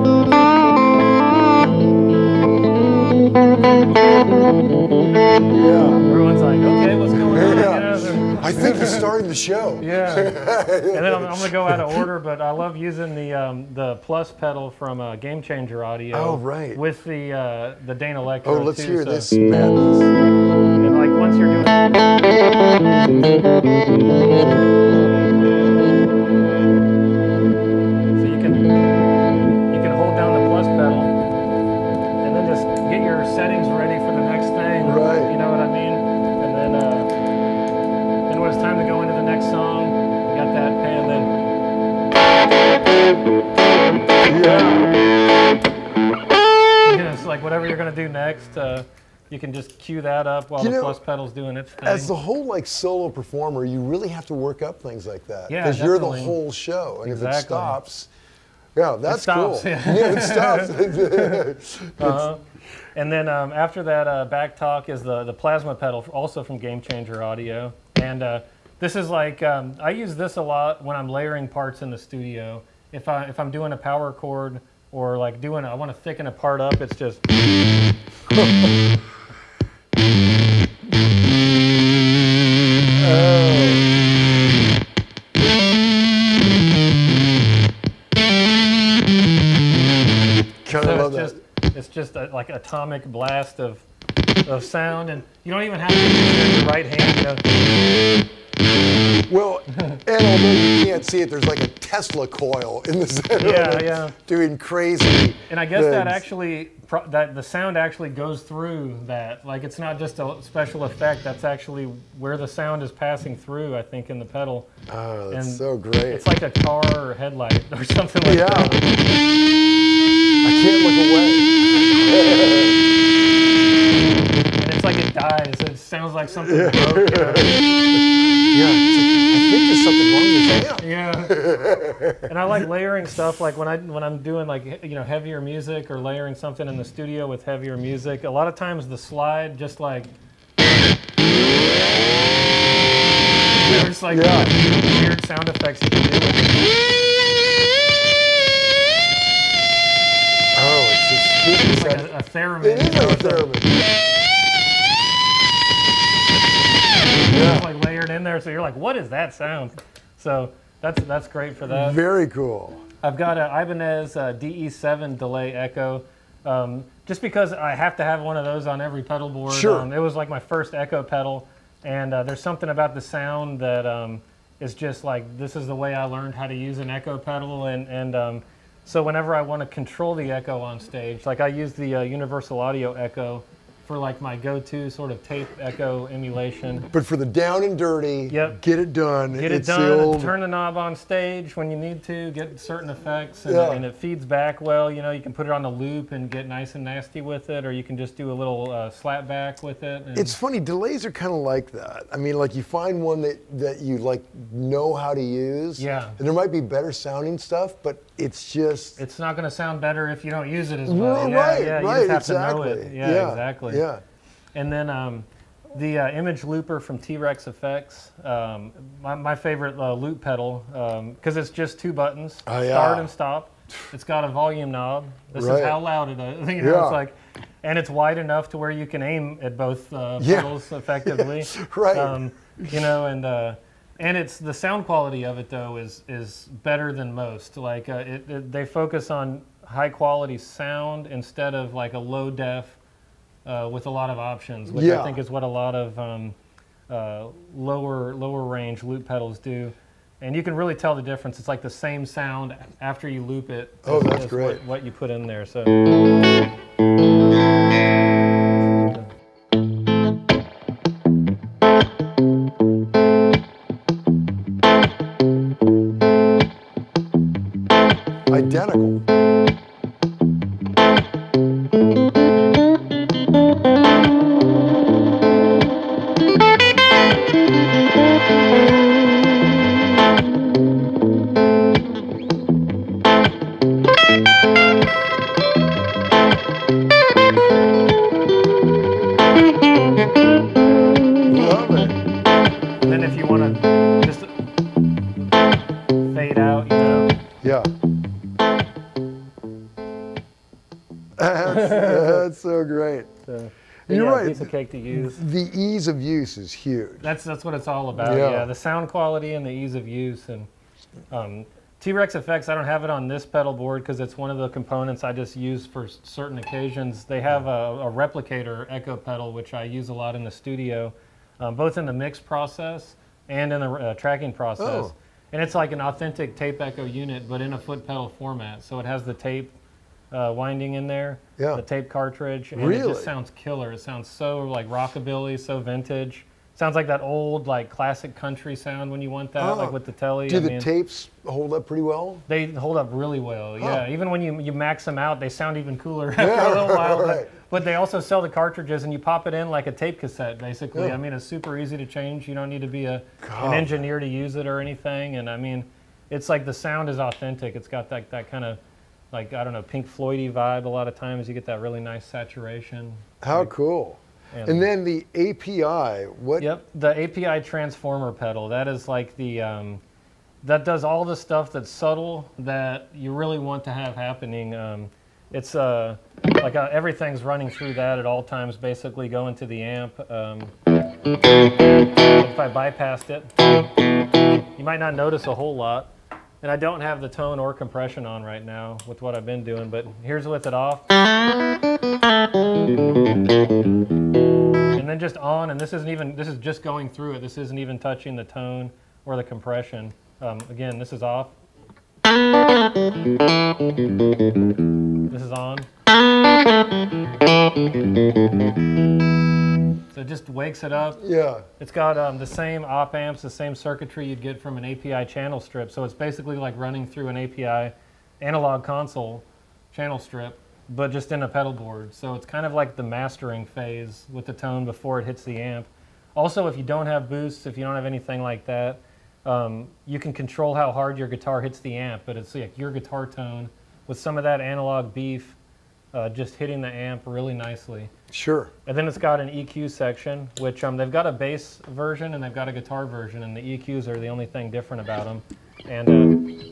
Yeah. Everyone's like, okay, what's going I <laughs> think you're starting the show. Yeah, <laughs> and then I'm, I'm gonna go out of order, but I love using the um, the plus pedal from uh, Game Changer Audio. Oh, right. With the uh, the Danelectro. Oh, let's too, hear so- this madness. And like once you're doing, <laughs> Yeah. it's like whatever you're gonna do next. Uh, you can just cue that up while You the know, plus pedal's doing its thing. As the whole like solo performer, you really have to work up things like that Yeah, because you're the whole show, and if it stops, yeah, that's stops, cool. yeah. it stops. <laughs> <laughs> Uh-huh. And then um, after that, uh, back talk is the, the plasma pedal, also from Game Changer Audio. And uh, this is like, um, I use this a lot when I'm layering parts in the studio. If, I, if I'm doing a power chord or like doing, I want to thicken a part up, it's just. kind So it's just, it's just a, like atomic blast of, of sound. And you don't even have to use your right hand. You know. Well, and although you can't see it, there's like a Tesla coil in the center. Yeah, of it yeah. Doing crazy. And I guess that actually, that the sound actually goes through that. Like it's not just a special effect. That's actually where the sound is passing through. I think in the pedal. Oh, that's and so great. It's like a car or headlight or <laughs> something like yeah. that. I can't look away. <laughs> Like it dies. It sounds like something broke. you <laughs> know? Yeah. like, I think there's something wrong with. Yeah. and I like layering stuff like when I when I'm doing like you know heavier music or layering something in the studio with heavier music. A lot of times the slide just like there's like Yeah. weird sound effects you can do. Oh, it's spooky It's like a, a theremin. It is you know, like a theremin. Yeah. like layered in there, so you're like, what is that sound? So that's that's great for that. Very cool. I've got an Ibanez uh, DE7 delay echo. Um, just because I have to have one of those on every pedal board. Sure. Um, it was like my first echo pedal, and uh, there's something about the sound that um, is just like this is the way I learned how to use an echo pedal, and and um, so whenever I want to control the echo on stage, like I use the uh, Universal Audio Echo for like my go-to sort of tape echo emulation. But for the down and dirty, Yep. get it done. Get it the done. old, Turn the knob on stage when you need to. Get certain effects, and, Yeah. and it feeds back well. You know, you can put it on the loop and get nice and nasty with it, or you can just do a little uh, slap back with it. And It's funny. Delays are kind of like that. I mean, like you find one that that you like know how to use. Yeah. And there might be better sounding stuff, but it's just. it's not going to sound better if you don't use it as well. Yeah, right, yeah, right, just have exactly. to know it. Yeah, exactly. Yeah. And then um, the uh, image looper from T-Rex Effects, um, my, my favorite uh, loop pedal, because it's just two buttons, Oh, yeah. start and stop. It's got a volume knob. This Right. is how loud it is. <laughs> You know, Yeah. it's like, and it's wide enough to where you can aim at both uh, Yeah. pedals effectively. <laughs> Right. Um, you know, and uh, and it's the sound quality of it though is is better than most. Like uh, it, it, they focus on high quality sound instead of like a low def uh, with a lot of options, which Yeah. I think is what a lot of um, uh, lower lower range loop pedals do. And you can really tell the difference. It's like the same sound after you loop it. Oh, that's great. What, what you put in there. So. That's that's what it's all about. Yeah. Yeah, the sound quality and the ease of use and um, T-Rex effects. I don't have it on this pedal board because it's one of the components I just use for certain occasions. They have a, a replicator echo pedal which I use a lot in the studio, um, both in the mix process and in the uh, tracking process. Oh. And it's like an authentic tape echo unit, but in a foot pedal format. So it has the tape uh, winding in there, Yeah. the tape cartridge, and it just sounds killer. It sounds so like rockabilly, so vintage. Sounds like that old like classic country sound when you want that, like ah. with the telly. Do I the mean, tapes hold up pretty well? they hold up really well. Yeah, even when you you max them out, they sound even cooler <laughs> after Yeah, a little while. right. But, but they also sell the cartridges, and you pop it in like a tape cassette, basically. Yeah. I mean, it's super easy to change. You don't need to be a God. an engineer to use it or anything. And I mean, it's like the sound is authentic. It's got that that kind of like I don't know Pink Floydy vibe. A lot of times you get that really nice saturation. How cool. And- And then the API, what? Yep, the API transformer pedal. That is like the um, that does all the stuff that's subtle that you really want to have happening. Um, it's uh, like uh, everything's running through that at all times, basically going to the amp. Um, if I bypassed it, you might not notice a whole lot. And I don't have the tone or compression on right now with what I've been doing, but here's with it off. And then just on, and this isn't even, this is just going through it. This isn't even touching the tone or the compression. Um, again, this is off. This is on. So it just wakes it up. Yeah. It's got um, the same op amps, the same circuitry you'd get from an API channel strip. So it's basically like running through an API analog console channel strip, but just in a pedal board. So it's kind of like the mastering phase with the tone before it hits the amp. Also, if you don't have boosts, if you don't have anything like that, um, you can control how hard your guitar hits the amp, but it's like your guitar tone with some of that analog beef uh, just hitting the amp really nicely. Sure. And then it's got an EQ section, which um, they've got a bass version and they've got a guitar version, and the EQs are the only thing different about them. And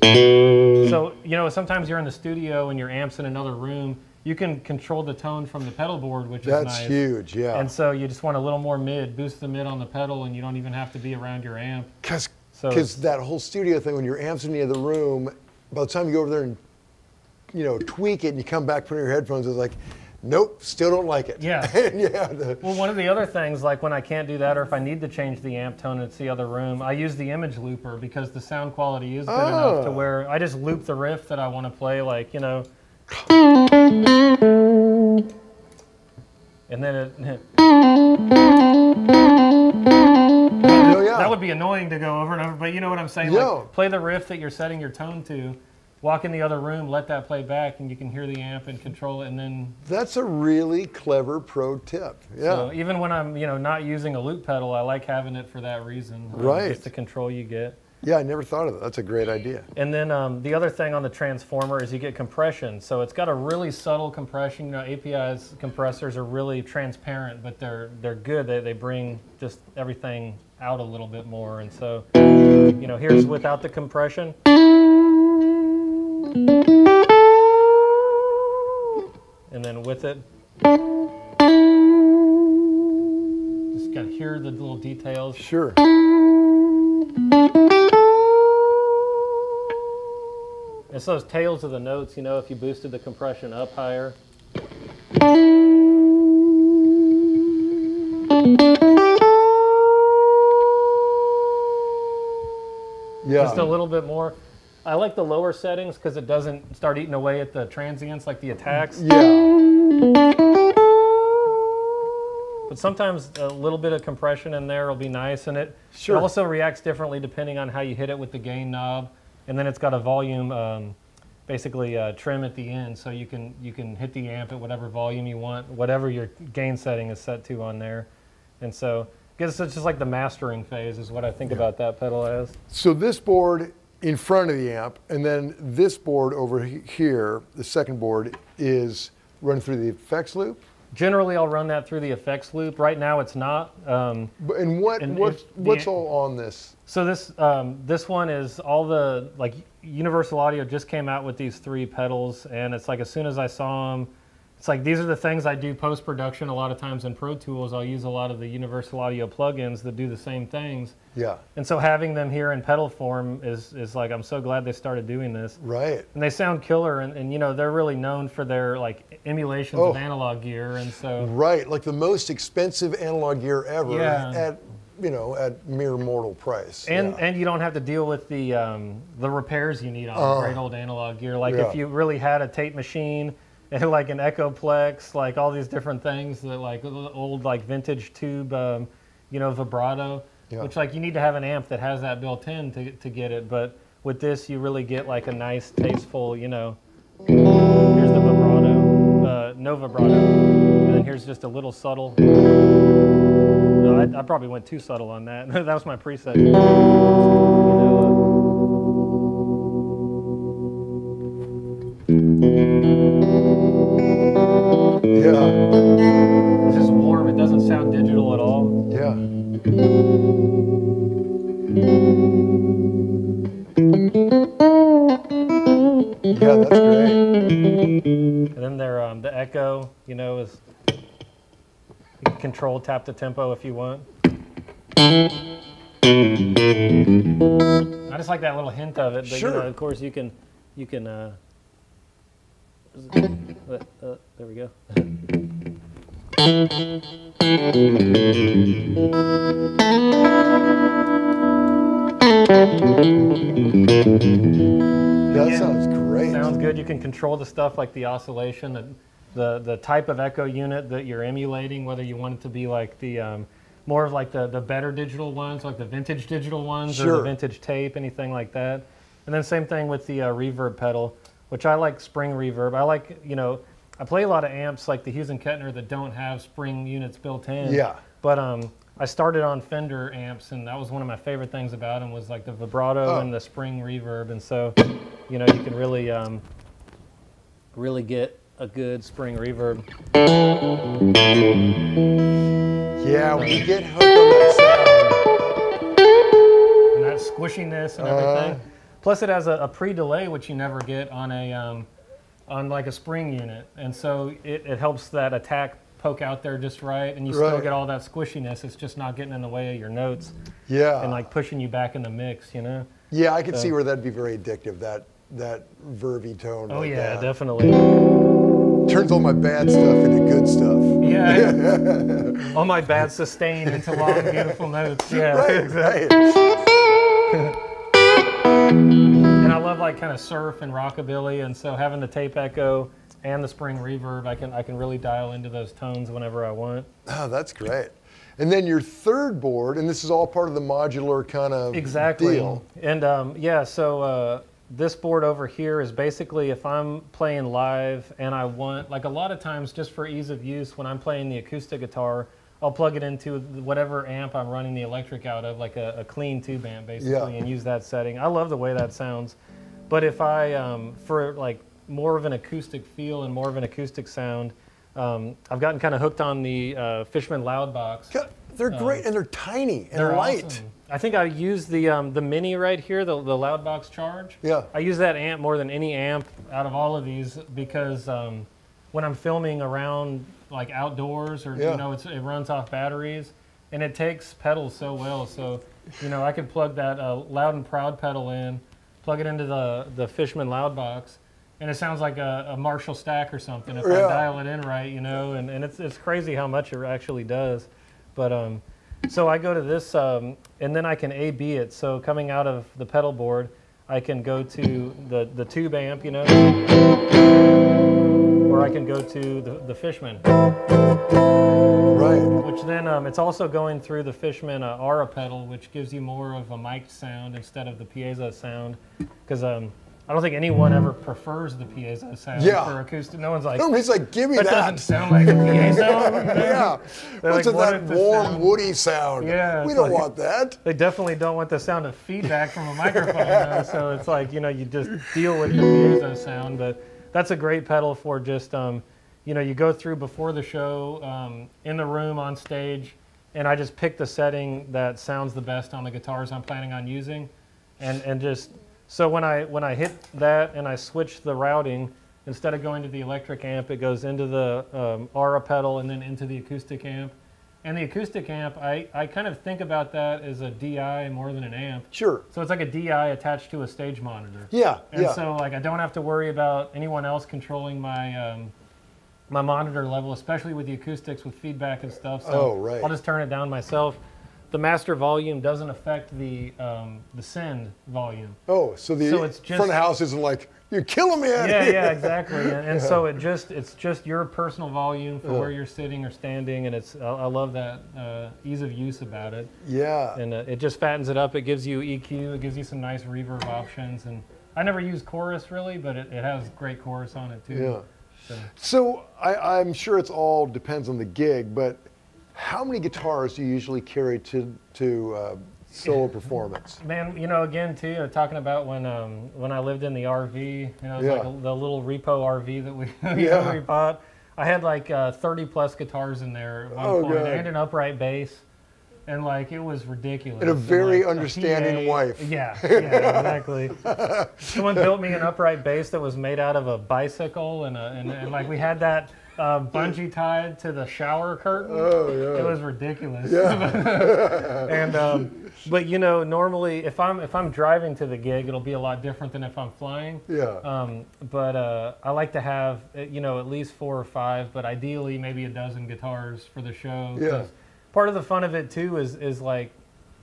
uh, so, you know, sometimes you're in the studio and your amp's in another room. You can control the tone from the pedal board, which That's is nice. That's huge. Yeah. And so you just want a little more mid, boost the mid on the pedal, and you don't even have to be around your amp. Because So that whole studio thing, when your amp's in the other room, by the time you go over there and you know tweak it, and you come back, put in your headphones, it's like, nope, still don't like it. Yeah. <laughs> yeah. The, Well, one of the other things, like when I can't do that, or if I need to change the amp tone and it's the other room, I use the image looper because the sound quality is good ah. enough to Oh. where I just loop the riff that I want to play, like you know. And then <laughs> it, oh, yeah. that would be annoying to go over and over, but you know what I'm saying? Yeah. Like, play the riff that you're setting your tone to, walk in the other room, let that play back, and you can hear the amp and control it, and then That's a really clever pro tip. Yeah. So even when I'm, you know, not using a loop pedal, I like having it for that reason. um, Right. Just the control you get. yeah, I never thought of that. That's a great idea. And then um, the other thing on the transformer is you get compression. So it's got a really subtle compression. You know, API's compressors are really transparent, but they're they're good. They, they bring just everything out a little bit more. And so, you know, here's without the compression. And then with it, just got to hear the little details. Sure. It's those tails of the notes, you know, if you boosted the compression up higher. Yeah. Just a little bit more. I like the lower settings because it doesn't start eating away at the transients like the attacks. yeah. But sometimes a little bit of compression in there will be nice, and it, Sure. it also reacts differently depending on how you hit it with the gain knob. And then it's got a volume, um, basically uh, trim at the end, so you can you can hit the amp at whatever volume you want, whatever your gain setting is set to on there. And so, I guess it's just like the mastering phase is what I think about that pedal as. So this board in front of the amp, and then this board over here, the second board, is run through the effects loop. Generally, I'll run that through the effects loop. Right now, it's not. Um, And what And what's the- what's all on this? So this um, this one is all the like Universal Audio just came out with these three pedals, and it's like as soon as I saw them, it's like these are the things I do post production. A lot of times in Pro Tools, I'll use a lot of the Universal Audio plugins that do the same things, Yeah. and so having them here in pedal form is is like I'm so glad they started doing this, Right. and they sound killer, and, and you know they're really known for their like emulations Oh. of analog gear, and so Right. Like the most expensive analog gear ever Yeah. at you know at mere mortal price. And yeah. and you don't have to deal with the um, the repairs you need on Uh, great old analog gear. Like yeah. if you really had a tape machine <laughs> and like an Echoplex, like all these different things that like old like vintage tube, um, you know, vibrato. Yeah. Which like you need to have an amp that has that built in to to get it. But with this, you really get like a nice, tasteful, you know. Here's the vibrato, uh, no vibrato, and then here's just a little subtle. No, I, I probably went too subtle on that. <laughs> that was my preset. You know, yeah. it's just warm. It doesn't sound digital at all. Yeah. Yeah, that's great. And then there, um, the echo, you know, is you can control tap the tempo if you want. I just like that little hint of it, but you Sure. know, of course you can, you can. Uh, uh, there we go. That sounds great. Sounds good. You can control the stuff like the oscillation, the, the, the type of echo unit that you're emulating, whether you want it to be like the um, more of like the, the better digital ones, like the vintage digital ones, or the vintage tape, anything like that. And then same thing with the uh, reverb pedal, which I like spring reverb. I like, you know, I play a lot of amps like the Hughes and Kettner that don't have spring units built in. Yeah. But um, I started on Fender amps, and that was one of my favorite things about them was like the vibrato Oh. and the spring reverb, and so, you know, you can really, um, really get a good spring reverb. Yeah, we get hooked on that sound. and that squishiness and everything. Plus, it has a, a pre-delay which you never get on a um, on like a spring unit, and so it, it helps that attack poke out there just right, and you still get all that squishiness. It's just not getting in the way of your notes Yeah. and like pushing you back in the mix, you know. yeah, I could see where that'd be very addictive. That that vervy tone. Oh like yeah, that. definitely. Turns all my bad stuff into good stuff. Yeah. <laughs> all my bad sustain into long, beautiful notes. <laughs> Yeah. Right, right. <laughs> And I love like kind of surf and rockabilly, and so having the tape echo and the spring reverb, I can I can really dial into those tones whenever I want. Oh, that's great. And then your third board, and this is all part of the modular kind of Exactly. deal. And um, yeah, so uh, this board over here is basically if I'm playing live and I want, like a lot of times, just for ease of use, when I'm playing the acoustic guitar, I'll plug it into whatever amp I'm running the electric out of, like a, a clean tube amp, basically, Yeah. and use that setting. I love the way that sounds. But if I, um, for like more of an acoustic feel and more of an acoustic sound, um, I've gotten kind of hooked on the uh, Fishman Loudbox. God, They're great and they're tiny and Um, They're light. awesome. I think I use the um, the mini right here, the, the Loudbox Charge. Yeah. I use that amp more than any amp out of all of these because um, when I'm filming around like outdoors or Yeah. you know it's, it runs off batteries and it takes pedals so well. So you know I could plug that uh, loud and proud pedal in, plug it into the the Fishman Loudbox. And it sounds like a, a Marshall stack or something if Yeah. I dial it in right, you know. And, and it's it's crazy how much it actually does. But um, so I go to this, um, and then I can A/B it. So coming out of the pedal board, I can go to the the tube amp, you know, or I can go to the, the Fishman, Right. which then um, it's also going through the Fishman uh, Aura pedal, which gives you more of a mic sound instead of the piezo sound, because um, I don't think anyone ever prefers the piezo sound Yeah. for acoustic. No one's like. Nobody's like, give me That that. doesn't sound like a piezo. <laughs> yeah. They're What's like, what that warm, sound- woody sound? Yeah, We don't like- want that. They definitely don't want the sound of feedback from a microphone, though, so it's like you know you just deal with the piezo sound. But that's a great pedal for just um, you know you go through before the show um, in the room on stage, and I just pick the setting that sounds the best on the guitars I'm planning on using, and and just so when I when I hit that and I switch the routing. Instead of going to the electric amp, it goes into the um, Aura pedal and then into the acoustic amp. And the acoustic amp, I, I kind of think about that as a DI more than an amp. Sure. So it's like a DI attached to a stage monitor. Yeah. And yeah. so like I don't have to worry about anyone else controlling my um, my monitor level, especially with the acoustics with feedback and stuff. So Oh, right. I'll just turn it down myself. The master volume doesn't affect the um, the send volume. oh, so the so it's just- front of house isn't like you're killing me. out yeah, here." yeah, exactly. And, and so it just it's just your personal volume for where you're sitting or standing, and it's I, I love that uh, ease of use about it. Yeah. and uh, it just fattens it up. It gives you EQ. It gives you some nice reverb options. And I never use chorus really, but it, it has great chorus on it too. Yeah. So, So I, I'm sure it's all depends on the gig, but how many guitars do you usually carry to to uh, solo performance? <laughs> man, you know, again too, uh, talking about when um, when I lived in the RV, you know, Yeah. like the little repo RV <laughs> that we, Yeah. we bought. I had like uh, 30 plus guitars in there at one Oh, point, God. and an upright bass. And like it was ridiculous. And a very like, understanding PA wife. Yeah, yeah, exactly. <laughs> Someone built me an upright bass that was made out of a bicycle, and, a, and, and like we had that uh, bungee tied to the shower curtain. Oh yeah. It was ridiculous. yeah. <laughs> and um, but you know, normally if I'm if I'm driving to the gig, it'll be a lot different than if I'm flying. yeah. Um, but uh, I like to have uh, you know at least four or five, but ideally maybe a dozen guitars for the show. Yeah. Part of the fun of it too is is like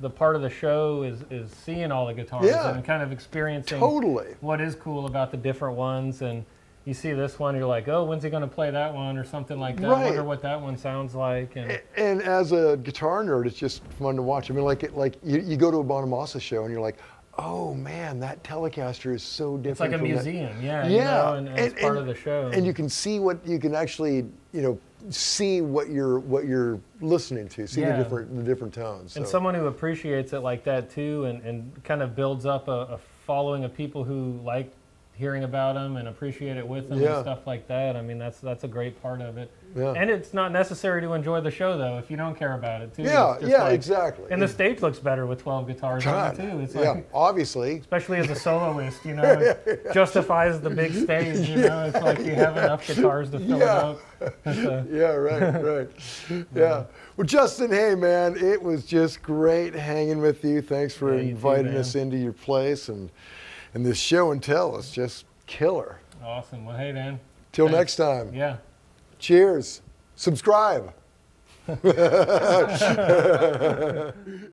the part of the show is is seeing all the guitars Yeah. and kind of experiencing Totally. what is cool about the different ones and you see this one you're like oh when's he going to play that one or something like that I wonder what that one sounds like and And as a guitar nerd, it's just fun to watch. I mean, like, like you, you go to a Bonamassa show and you're like, oh man, that Telecaster is so different. it's like a from that- museum yeah Yeah, you know, and, and it's part of the show And you can see what you can actually, you know, see what you're what you're listening to, see Yeah. the different the different tones. and someone who appreciates it like that too and, and kind of builds up a, a following of people who like hearing about them and appreciate it with them Yeah. and stuff like that i mean that's that's a great part of it Yeah. and it's not necessary to enjoy the show though if you don't care about it too yeah, yeah, like- exactly. and the stage looks better with 12 guitars God, on it too it's yeah, like obviously. especially as a soloist you <laughs> know it justifies the big stage you know it's like you have enough guitars to fill Yeah. it up So, <laughs> Yeah, right, right. Yeah. Well, Justin, hey man, it was just great hanging with you. Thanks for Yeah, too, inviting man. us into your place and and this show and tell is just killer. awesome well hey dan Till next time. yeah Cheers. Subscribe. <laughs>